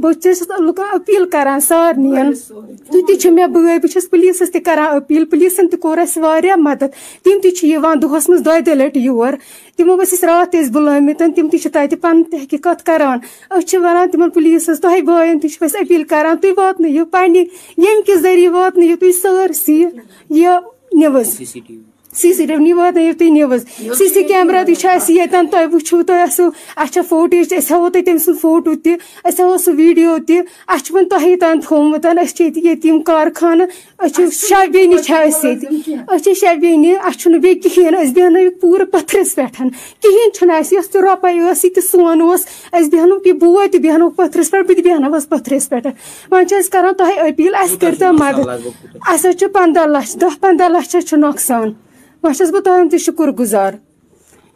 Speaker 13: بس لکن کر تھی تے بس پلسس تران پولیسن تر اہس مدد تم تیو دہس لٹ یور تم رات اچھا بلین تم تک پن تحقیقت کرانا اچھا واپس تمہ پولیس تہ بایا تپیل کر تھی واتن پنہ یم کہ ذریعہ واتن تھی سرس یہ news C C T V واتنٲیِو تُہۍ نِوٕز سی سی کیمرا تہِ چھُ اَسہِ ییٚتٮ۪ن تۄہہِ وٕچھو تۄہہِ آسو اَسہِ چھا فوٹیج تہِ أسۍ ہاوو تۄہہِ تٔمۍ سُنٛد فوٹو تہِ أسۍ ہاوو سُہ ویٖڈیو تہِ اَسہِ چھُ وۄنۍ تۄہہِ تام تھوٚومُت أسۍ چھِ ییٚتہِ ییٚتہِ یِم کارخانہٕ أسۍ چھِ شےٚ بیٚنہِ چھِ اَسہِ ییٚتہِ أسۍ چھِ شےٚ بیٚنہِ اَسہِ چھُنہٕ بیٚیہِ کِہیٖنۍ أسۍ بیٚہنٲیِو پوٗرٕ پٔتھرِس پٮ۪ٹھ کِہیٖنۍ چھُنہٕ اَسہِ یۄس تہِ رۄپَے ٲس یہِ تہِ سون اوس أسۍ بیٚہنو کہِ بوے تہِ بیٚہنو پٔتھرِس پٮ۪ٹھ بہٕ تہِ بیٚہنوَس پٔتھرِس پٮ۪ٹھ وۄنۍ چھِ أسۍ کَران تۄہہِ أپیٖل اَسہِ کٔرۍ تو مَدد اَسہِ حظ چھِ پنٛداہ لَچھ دَہ پنٛداہ لَچھ حظ چھُ نۄقصان وۄنۍ چھَس بہٕ تُہُنٛد تہِ شُکُر گُزار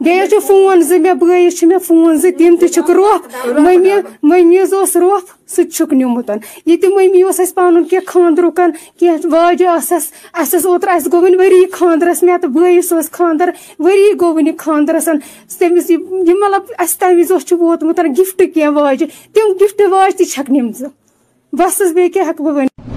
Speaker 13: بیٚیہِ حظ چھُ فون مےٚ بٲیِس چھِ مےٚ فون تِم تہِ چھِکھ روٚف مٔمی روف اوس روٚف سُہ تہِ چھُکھ نیُمُت یہِ تہِ مٔمی اوس اَسہِ اَسہِ اَسہِ پَنُن واجہِ آسَس ٲس اوترٕ گوٚو ؤری مےٚ تہٕ بٲیِس اوس خاندر ؤری گوٚو وٕنہِ گونی تٔمِس یہِ مطلب اَسہِ تَمہِ وِزِ اوس چھُ ووتمُت گِفٹ واجہِ تِم گِفٹ واجہِ تہِ چھَکھ نِمژٕ بَس حظ بیٚیہِ کیٛاہ ہٮ۪کہٕ بہٕ ؤنِتھ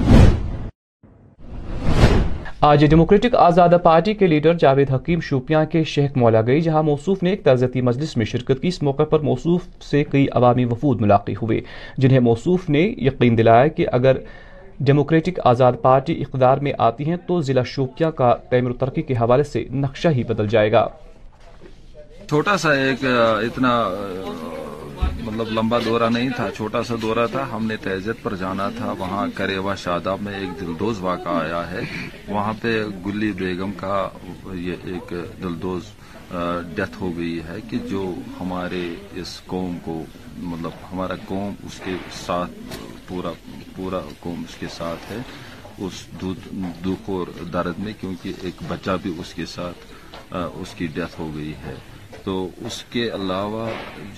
Speaker 5: آج ڈیموکریٹک آزادہ پارٹی کے لیڈر جاوید حکیم شوپیاں کے شہک مولا گئی جہاں موصوف نے ایک ترزیتی مجلس میں شرکت کی اس موقع پر موصوف سے کئی عوامی وفود ملاقی ہوئے جنہیں موصوف نے یقین دلایا کہ اگر ڈیموکریٹک آزاد پارٹی اقدار میں آتی ہیں تو ضلع شوپیاں کا تیمر و ترقی کے حوالے سے نقشہ ہی بدل جائے گا
Speaker 14: چھوٹا سا ایک اتنا مطلب لمبا دورہ نہیں تھا چھوٹا سا دورہ تھا ہم نے تہذیت پر جانا تھا وہاں کریوا شاداب میں ایک دلدوز واقعہ آیا ہے وہاں پہ گلی بیگم کا یہ ایک دلدوز ڈیتھ ہو گئی ہے کہ جو ہمارے اس قوم کو مطلب ہمارا قوم اس کے ساتھ پورا پورا قوم اس کے ساتھ ہے اس دکھ اور درد میں کیونکہ ایک بچہ بھی اس کے ساتھ اس کی ڈیتھ ہو گئی ہے تو اس کے علاوہ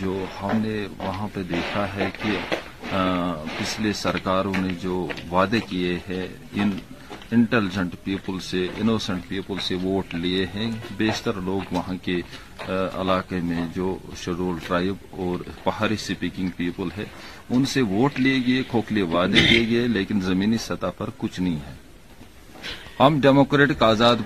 Speaker 14: جو ہم نے وہاں پہ دیکھا ہے کہ پچھلے سرکاروں نے جو وعدے کیے ہیں ان انٹیلیجنٹ پیپل سے انوسنٹ پیپل سے ووٹ لیے ہیں بیشتر لوگ وہاں کے علاقے میں جو شیڈول ٹرائب اور پہاڑی اسپیکنگ پیپل ہے ان سے ووٹ لیے گئے کھوکھلے وعدے کیے گئے لیکن زمینی سطح پر کچھ نہیں ہے ہم ڈیموکریٹک آزاد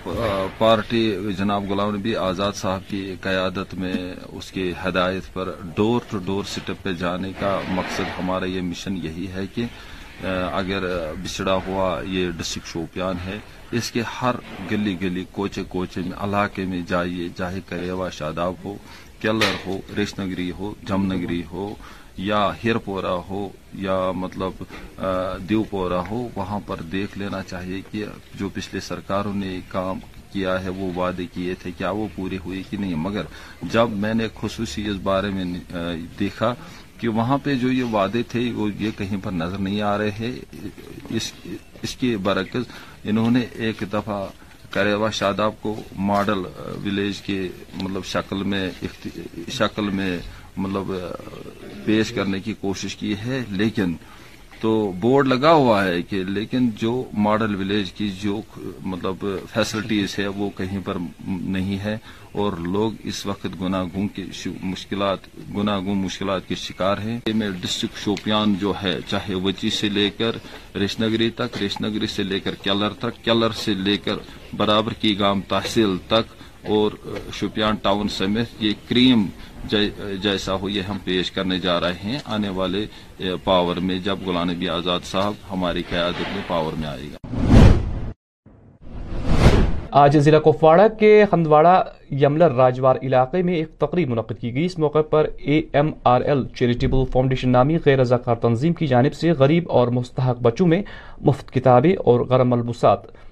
Speaker 14: پارٹی جناب غلام نبی آزاد صاحب کی قیادت میں اس کی ہدایت پر ڈور ٹو ڈور اسٹیپ پہ جانے کا مقصد ہمارا یہ مشن یہی ہے کہ اگر بچھڑا ہوا یہ ڈسٹرک شوپیان ہے اس کے ہر گلی گلی کوچے کوچے میں علاقے میں جائیے چاہے کریوا شاداب ہو کیلر ہو ریش نگری ہو جم نگری ہو یا ہیر پورا ہو یا مطلب دیو پورا ہو وہاں پر دیکھ لینا چاہیے کہ جو پچھلے سرکاروں نے کام کیا ہے وہ وعدے کیے تھے کیا وہ پورے کہ نہیں مگر جب میں نے خصوصی اس بارے میں دیکھا کہ وہاں پہ جو یہ وعدے تھے وہ یہ کہیں پر نظر نہیں آ رہے ہیں اس کے برعکس انہوں نے ایک دفعہ کریوا شاداب کو ماڈل ولیج کے مطلب شکل میں شکل میں مطلب پیش کرنے کی کوشش کی ہے لیکن تو بورڈ لگا ہوا ہے کہ لیکن جو ماڈل ولیج کی جو مطلب فیسلٹیز ہے وہ کہیں پر نہیں ہے اور لوگ اس وقت گنا مشکلات گناگوں مشکلات کے شکار ہیں میں ڈسٹرکٹ شوپیان جو ہے چاہے وچی سے لے کر رشنگری تک رشنگری سے لے کر کیلر تک کیلر سے لے کر برابر کی گام تحصیل تک اور شوپیان ٹاؤن سمیت یہ کریم جیسا ہو یہ ہم پیش کرنے جا رہے ہیں آنے والے پاور میں جب غلام نبی آزاد صاحب ہماری قیادت میں پاور میں آئے گا
Speaker 5: آج ضلع کپواڑہ کے ہندواڑہ یملر راجوار علاقے میں ایک تقریب منعقد کی گئی اس موقع پر A M R L charitable foundation نامی غیر رضاکار تنظیم کی جانب سے غریب اور مستحق بچوں میں مفت کتابیں اور
Speaker 15: غرم البسات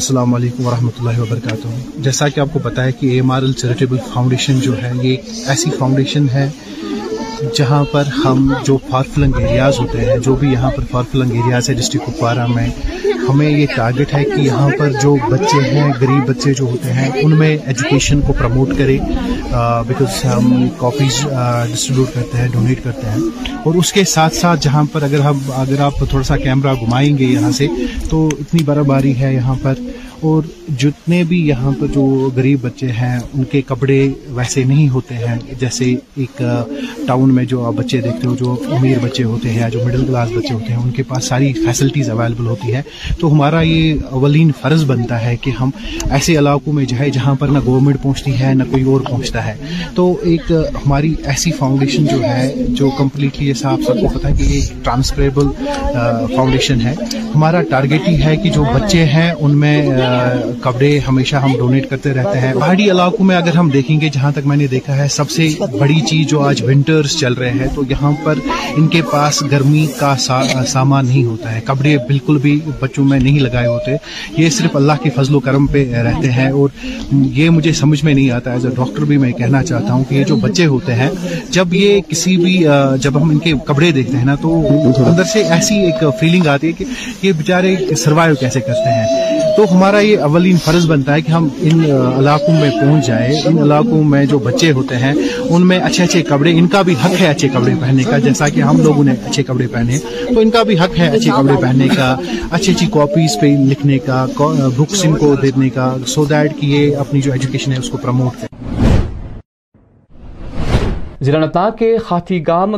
Speaker 16: السلام علیکم ورحمۃ اللہ وبرکاتہ جیسا کہ آپ کو بتایا کہ A M R L charitable foundation جو ہے یہ ایک ایسی فاؤنڈیشن ہے جہاں پر ہم جو فار فلنگ ایریاز ہوتے ہیں جو بھی یہاں پر فار فلنگ ایریاز ہے ڈسٹرکٹ کپوارہ میں ہمیں یہ ٹارگٹ ہے کہ یہاں پر جو بچے ہیں غریب بچے جو ہوتے ہیں ان میں ایجوکیشن کو پروموٹ کرے بیکاز ہم کاپیز ڈسٹریبیوٹ کرتے ہیں ڈونیٹ کرتے ہیں اور اس کے ساتھ ساتھ جہاں پر اگر ہم اگر آپ تھوڑا سا کیمرہ گھمائیں گے یہاں سے تو اتنی برف باری ہے یہاں پر اور جتنے بھی یہاں پر جو غریب بچے ہیں ان کے کپڑے ویسے نہیں ہوتے ہیں جیسے ایک ٹاؤن میں جو آپ بچے دیکھتے ہو جو امیر بچے ہوتے ہیں یا جو مڈل کلاس بچے ہوتے ہیں ان کے پاس ساری فیسلٹیز اویلیبل ہوتی ہے تو ہمارا یہ اولین فرض بنتا ہے کہ ہم ایسے علاقوں میں جائیں جہاں پر نہ گورنمنٹ پہنچتی ہے نہ کوئی اور پہنچتا ہے تو ایک ہماری ایسی فاؤنڈیشن جو ہے جو کمپلیٹلی ایسا آپ سب کو پتہ ہے کہ یہ ٹرانسفریبل فاؤنڈیشن ہے ہمارا ٹارگیٹ ہی ہے کہ جو بچے ہیں ان میں کپڑے ہمیشہ ہم ڈونیٹ کرتے رہتے ہیں پہاڑی علاقوں میں اگر ہم دیکھیں گے جہاں تک میں نے دیکھا ہے سب سے بڑی چیز جو آج ونٹرز چل رہے ہیں تو یہاں پر ان کے پاس گرمی کا سامان نہیں ہوتا ہے کپڑے بالکل بھی بچوں میں نہیں لگائے ہوتے یہ صرف اللہ کے فضل و کرم پہ رہتے ہیں اور یہ مجھے سمجھ میں نہیں آتا ایز اے ڈاکٹر بھی میں کہنا چاہتا ہوں کہ یہ جو بچے ہوتے ہیں جب یہ کسی بھی جب ہم ان کے کپڑے دیکھتے ہیں نا تو اندر سے ایسی ایک فیلنگ آتی ہے کہ یہ بیچارے سروائیو کیسے کرتے ہیں تو ہمارا ہمارا یہ اولین فرض بنتا ہے کہ ہم ان علاقوں میں پہنچ جائیں ان علاقوں میں جو بچے ہوتے ہیں ان میں اچھے اچھے کپڑے ان کا بھی حق ہے اچھے کپڑے پہننے کا جیسا کہ ہم لوگ انہیں اچھے کپڑے پہنے تو ان کا بھی حق ہے اچھے کپڑے پہننے کا اچھی اچھی کاپیز پہ لکھنے کا بکس ان کو دینے کا سو دیٹ یہ اپنی جو ایجوکیشن ہے اس کو پرموٹ کریں
Speaker 5: کے گام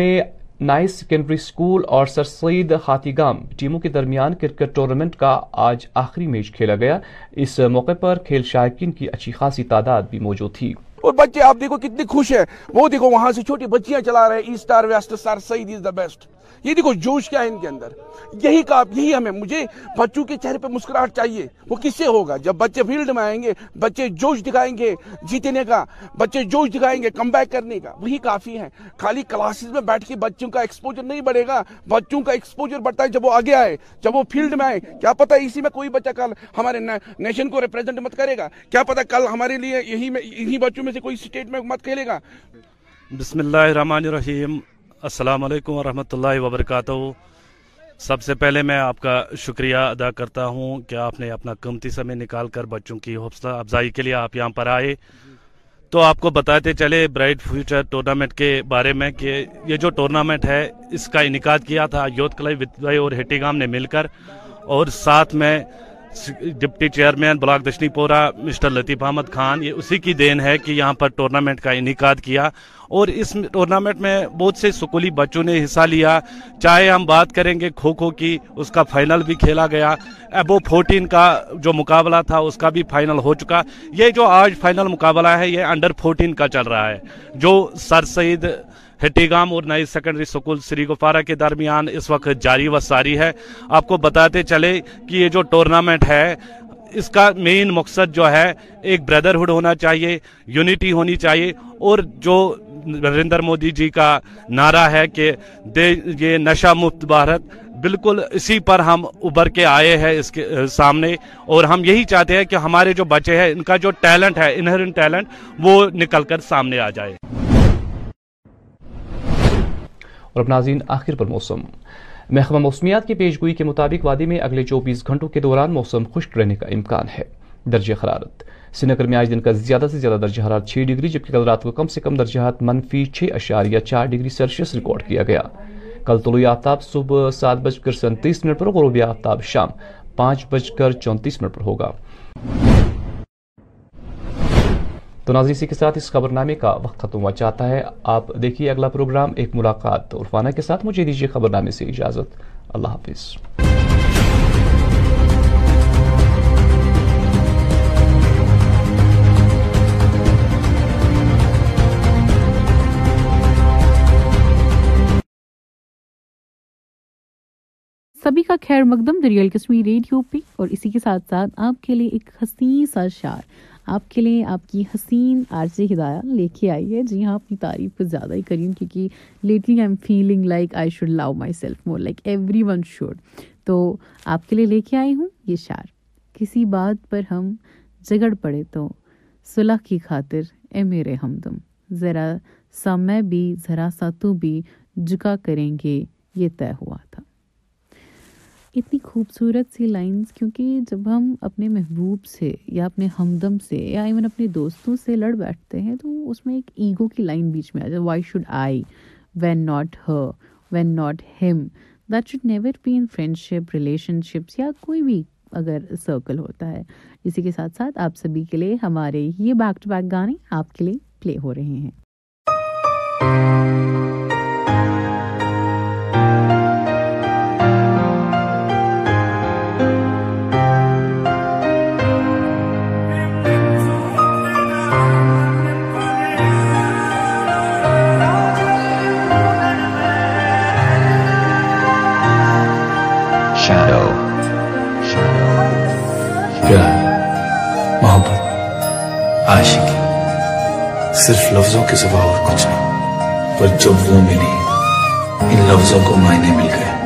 Speaker 5: میں نائس سیکنڈری اسکول اور سر سید ہاتھی گام ٹیموں کے درمیان کرکٹ ٹورنامنٹ کا آج آخری میچ کھیلا گیا اس موقع پر کھیل شائقین کی اچھی خاصی تعداد بھی موجود تھی
Speaker 17: اور بچے آپ دیکھو کتنی خوش ہیں وہ دیکھو وہاں سے چھوٹی بچیاں چلا رہے ہیں دا بیسٹ یہ دیکھو جوش کیا ہے ان کے اندر یہی کہا یہی ہمیں مجھے بچوں کے چہرے پہ مسکراہٹ چاہیے وہ کس سے ہوگا جب بچے فیلڈ میں آئیں گے بچے جوش دکھائیں گے جیتنے کا بچے جوش دکھائیں گے کم بیک کرنے کا وہی کافی ہے خالی کلاسز میں بیٹھ کے بچوں کا ایکسپوجر نہیں بڑھے گا بچوں کا ایکسپوجر بڑھتا ہے جب وہ آگے آئے جب وہ فیلڈ میں آئے کیا پتہ اسی میں کوئی بچہ کل ہمارے نیشن کو ریپرزینٹ مت کرے گا کیا پتہ کل ہمارے لیے یہی میں انہی بچوں میں سے کوئی سٹیٹ میں مت کھیلے گا
Speaker 18: بسم اللہ الرحمن الرحیم السلام علیکم ورحمۃ اللہ وبرکاتہ سب سے پہلے میں آپ کا شکریہ ادا کرتا ہوں کہ آپ نے اپنا قیمتی سمے نکال کر بچوں کی حوصلہ افزائی کے لیے آپ یہاں پر آئے تو آپ کو بتاتے چلے برائٹ فیوچر ٹورنامنٹ کے بارے میں کہ یہ جو ٹورنامنٹ ہے اس کا انعقاد کیا تھا یوتھ کلئی اور ہیٹی گام نے مل کر اور ساتھ میں ڈپٹی چیئرمین بلاک دشنی پورا مسٹر لطیف احمد خان یہ اسی کی دین ہے کہ یہاں پر ٹورنامنٹ کا انعقاد کیا اور اس ٹورنامنٹ میں بہت سے سکولی بچوں نے حصہ لیا چاہے ہم بات کریں گے کھوکھو کی اس کا فائنل بھی کھیلا گیا ایبو فورٹین کا جو مقابلہ تھا اس کا بھی فائنل ہو چکا یہ جو آج فائنل مقابلہ ہے یہ انڈر فورٹین کا چل رہا ہے جو سر سید ہٹی گام اور نئی سیکنڈری سکول سری گفارہ کے درمیان اس وقت جاری و ساری ہے آپ کو بتاتے چلے کہ یہ جو ٹورنامنٹ ہے اس کا مین مقصد جو ہے ایک بردرہڈ ہونا چاہیے یونیٹی ہونی چاہیے اور جو نریندر مودی جی کا نعرہ ہے کہ یہ نشہ مفت بھارت بالکل اسی پر ہم ابھر کے آئے ہیں اس کے سامنے اور ہم یہی چاہتے ہیں کہ ہمارے جو بچے ہیں ان کا جو ٹیلنٹ ہے انہرن ٹیلنٹ وہ نکل کر سامنے آ جائے
Speaker 5: ناظرین آخر پر موسم محکمہ موسمیات کی پیش گوئی کے مطابق وادی میں اگلے چوبیس گھنٹوں کے دوران موسم خشک رہنے کا امکان ہے درجہ حرارت سنگر میں آج دن کا زیادہ سے زیادہ درجہ حرارت 6 ڈگری جبکہ کل رات کو کم سے کم درجہ حرارت منفی 6 اشار یا چار ڈگری سیلسیس ریکارڈ کیا گیا کل طلوع آفتاب صبح سات بج کر سنتیس منٹ پر غروبی آفتاب شام پانچ بج کر چونتیس منٹ پر ہوگا تو ناظرین اسی کے ساتھ اس خبر نامے کا وقت ختم ہوا چاہتا ہے آپ دیکھیے اگلا پروگرام ایک ملاقات عرفانہ کے ساتھ مجھے خبر نامے سے اجازت اللہ حافظ
Speaker 1: سبھی کا خیر مقدم دریال کشمیر ریڈیو پہ اور اسی کے ساتھ ساتھ آپ کے لیے ایک سا شعر آپ کے لیے آپ کی حسین عارسی ہدایہ لے کے آئی ہے جی ہاں اپنی تعریف کو زیادہ ہی کری ہوں کیونکہ lately I am feeling like I should love myself more like everyone should تو آپ کے لیے لے کے آئی ہوں یہ شعر کسی بات پر ہم جگڑ پڑے تو صلح کی خاطر اے میرے ہمدم ذرا سا میں بھی ذرا سا تو بھی جکا کریں گے یہ طے ہوا تھا اتنی خوبصورت سی لائنز کیونکہ جب ہم اپنے محبوب سے یا اپنے ہمدم سے یا ایون اپنے دوستوں سے لڑ بیٹھتے ہیں تو اس میں ایک ایگو کی لائن بیچ میں آ جائے ہے why should I when not her when not him that should never be in friendship relationships یا کوئی بھی اگر سرکل ہوتا ہے اسی کے ساتھ ساتھ آپ سبھی کے لیے ہمارے یہ بیک ٹو بیک گانے آپ کے لیے پلے ہو رہے ہیں
Speaker 3: صرف لفظوں کے سوا اور کچھ نہیں پر جب وہ ملی ان لفظوں کو معنی مل گئے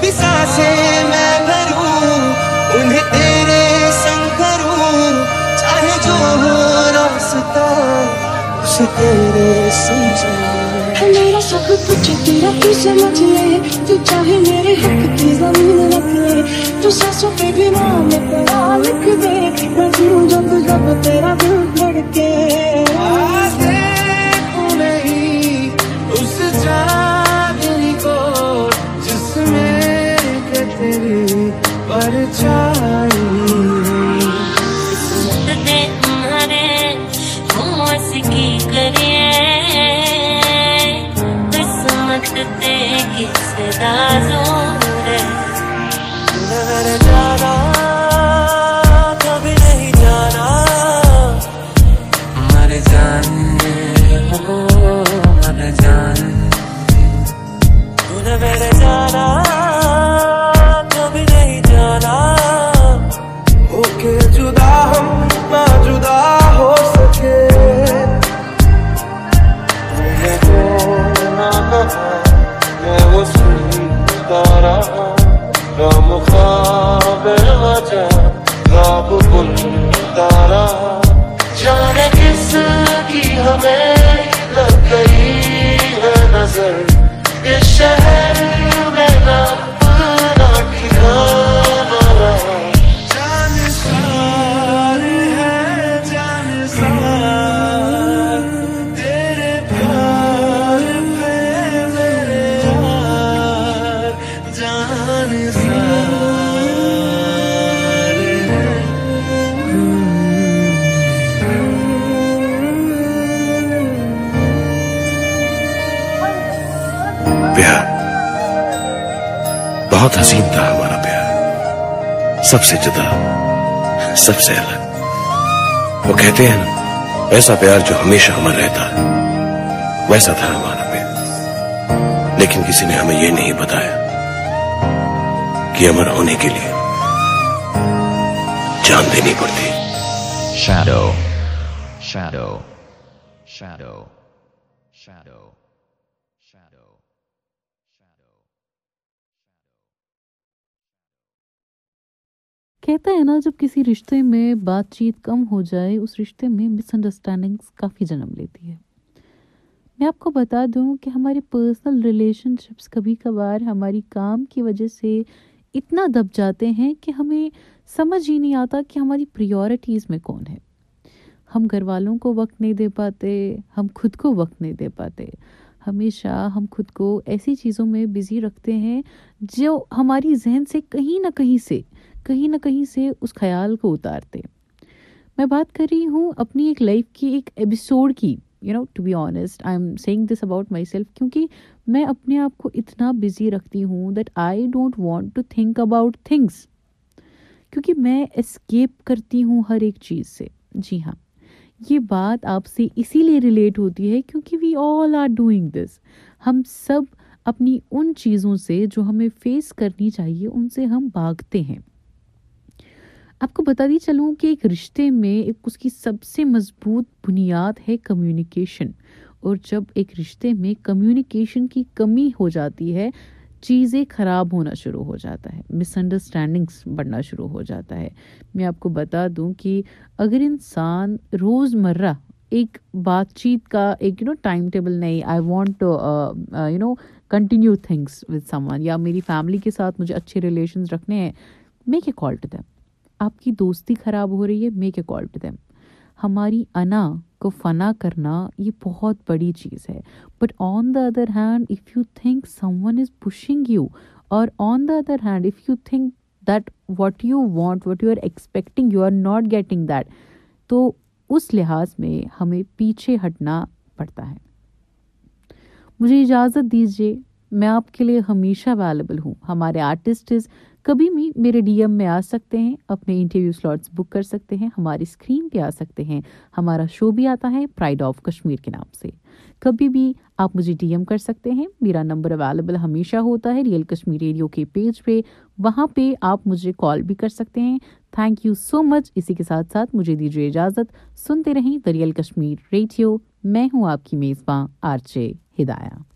Speaker 3: بھی سانسیں میں بھروں انہیں تیرے تیرے سنگ کروں چاہے جو ہو
Speaker 19: راستہ اسے میرا سب کچھ تیرا تو سمجھ لے تو چاہے میرے حق کی زمین رکھ لے تو ساسوں پہ بھی رام تیرا لکھ دے میں جب جب تیرا بھی لڑکے
Speaker 3: مارے کرے قسمت دے سدا دو سب سے جدا
Speaker 19: سب سے الگ وہ کہتے ہیں ایسا پیار جو
Speaker 3: ہمیشہ امر رہتا ہے ویسا
Speaker 20: تھا ہمارا پیار لیکن کسی
Speaker 3: نے ہمیں یہ نہیں بتایا کہ
Speaker 20: امر ہونے کے لیے جان دینی پڑتی رشتے میں بات چیت کم ہو جائے اس رشتے میں مس انڈرسٹینڈنگس کافی جنم لیتی ہے
Speaker 1: میں آپ کو بتا دوں کہ ہماری پرسنل ریلیشن شپس کبھی کبھار ہماری کام کی وجہ سے اتنا دب جاتے ہیں کہ ہمیں سمجھ ہی نہیں آتا کہ ہماری پریورٹیز میں کون ہے ہم گھر والوں کو وقت نہیں دے پاتے ہم خود کو وقت نہیں دے پاتے ہمیشہ ہم خود کو ایسی چیزوں میں بزی رکھتے ہیں جو ہماری ذہن سے کہیں نہ کہیں سے کہیں نہ کہیں سے اس خیال کو اتارتے میں بات کر رہی ہوں اپنی ایک لائف کی ایک ایپیسوڈ کی you know to be honest I am saying this about myself کیونکہ میں اپنے آپ کو اتنا بزی رکھتی ہوں that I don't want to think about things کیونکہ میں اسکیپ کرتی ہوں ہر ایک چیز سے جی ہاں یہ بات آپ سے اسی لیے ریلیٹ ہوتی ہے کیونکہ we all are doing this ہم سب اپنی ان چیزوں سے جو ہمیں فیس کرنی چاہیے ان سے ہم بھاگتے ہیں آپ کو بتاتی چلوں کہ ایک رشتے میں ایک اس کی سب سے مضبوط بنیاد ہے کمیونیکیشن اور جب ایک رشتے میں کمیونیکیشن کی کمی ہو جاتی ہے چیزیں خراب ہونا شروع ہو جاتا ہے مس انڈرسٹینڈنگس بڑھنا شروع ہو جاتا ہے میں آپ کو بتا دوں کہ اگر انسان روز مرہ ایک بات چیت کا ایک یو نو ٹائم ٹیبل نہیں I want you know continue things with someone یا میری فیملی کے ساتھ مجھے اچھے ریلیشنز رکھنے ہیں میک ٹو دیم آپ کی دوستی خراب ہو رہی ہے میک اکال ٹو دیم ہماری انا کو فنا کرنا یہ بہت بڑی چیز ہے but on the other hand if you think someone is pushing you اور on the other hand if you think that what you want what you are expecting you are not getting that تو اس لحاظ میں ہمیں پیچھے ہٹنا پڑتا ہے مجھے اجازت دیجیے میں آپ کے لیے ہمیشہ اویلیبل ہوں ہمارے از کبھی بھی میرے ڈی ایم میں آ سکتے ہیں اپنے انٹرویو سلاٹس بک کر سکتے ہیں ہماری اسکرین پہ آ سکتے ہیں ہمارا شو بھی آتا ہے پرائڈ آف کشمیر کے نام سے کبھی بھی آپ مجھے ڈی ایم کر سکتے ہیں میرا نمبر اویلیبل ہمیشہ ہوتا ہے ریئل کشمیر ریڈیو کے پیج پہ وہاں پہ آپ مجھے کال بھی کر سکتے ہیں تھینک یو سو مچ اسی کے ساتھ ساتھ مجھے دیجیے اجازت سنتے رہیں دا ریئل کشمیر ریڈیو میں ہوں آپ کی میزباں آرچے ہدایاں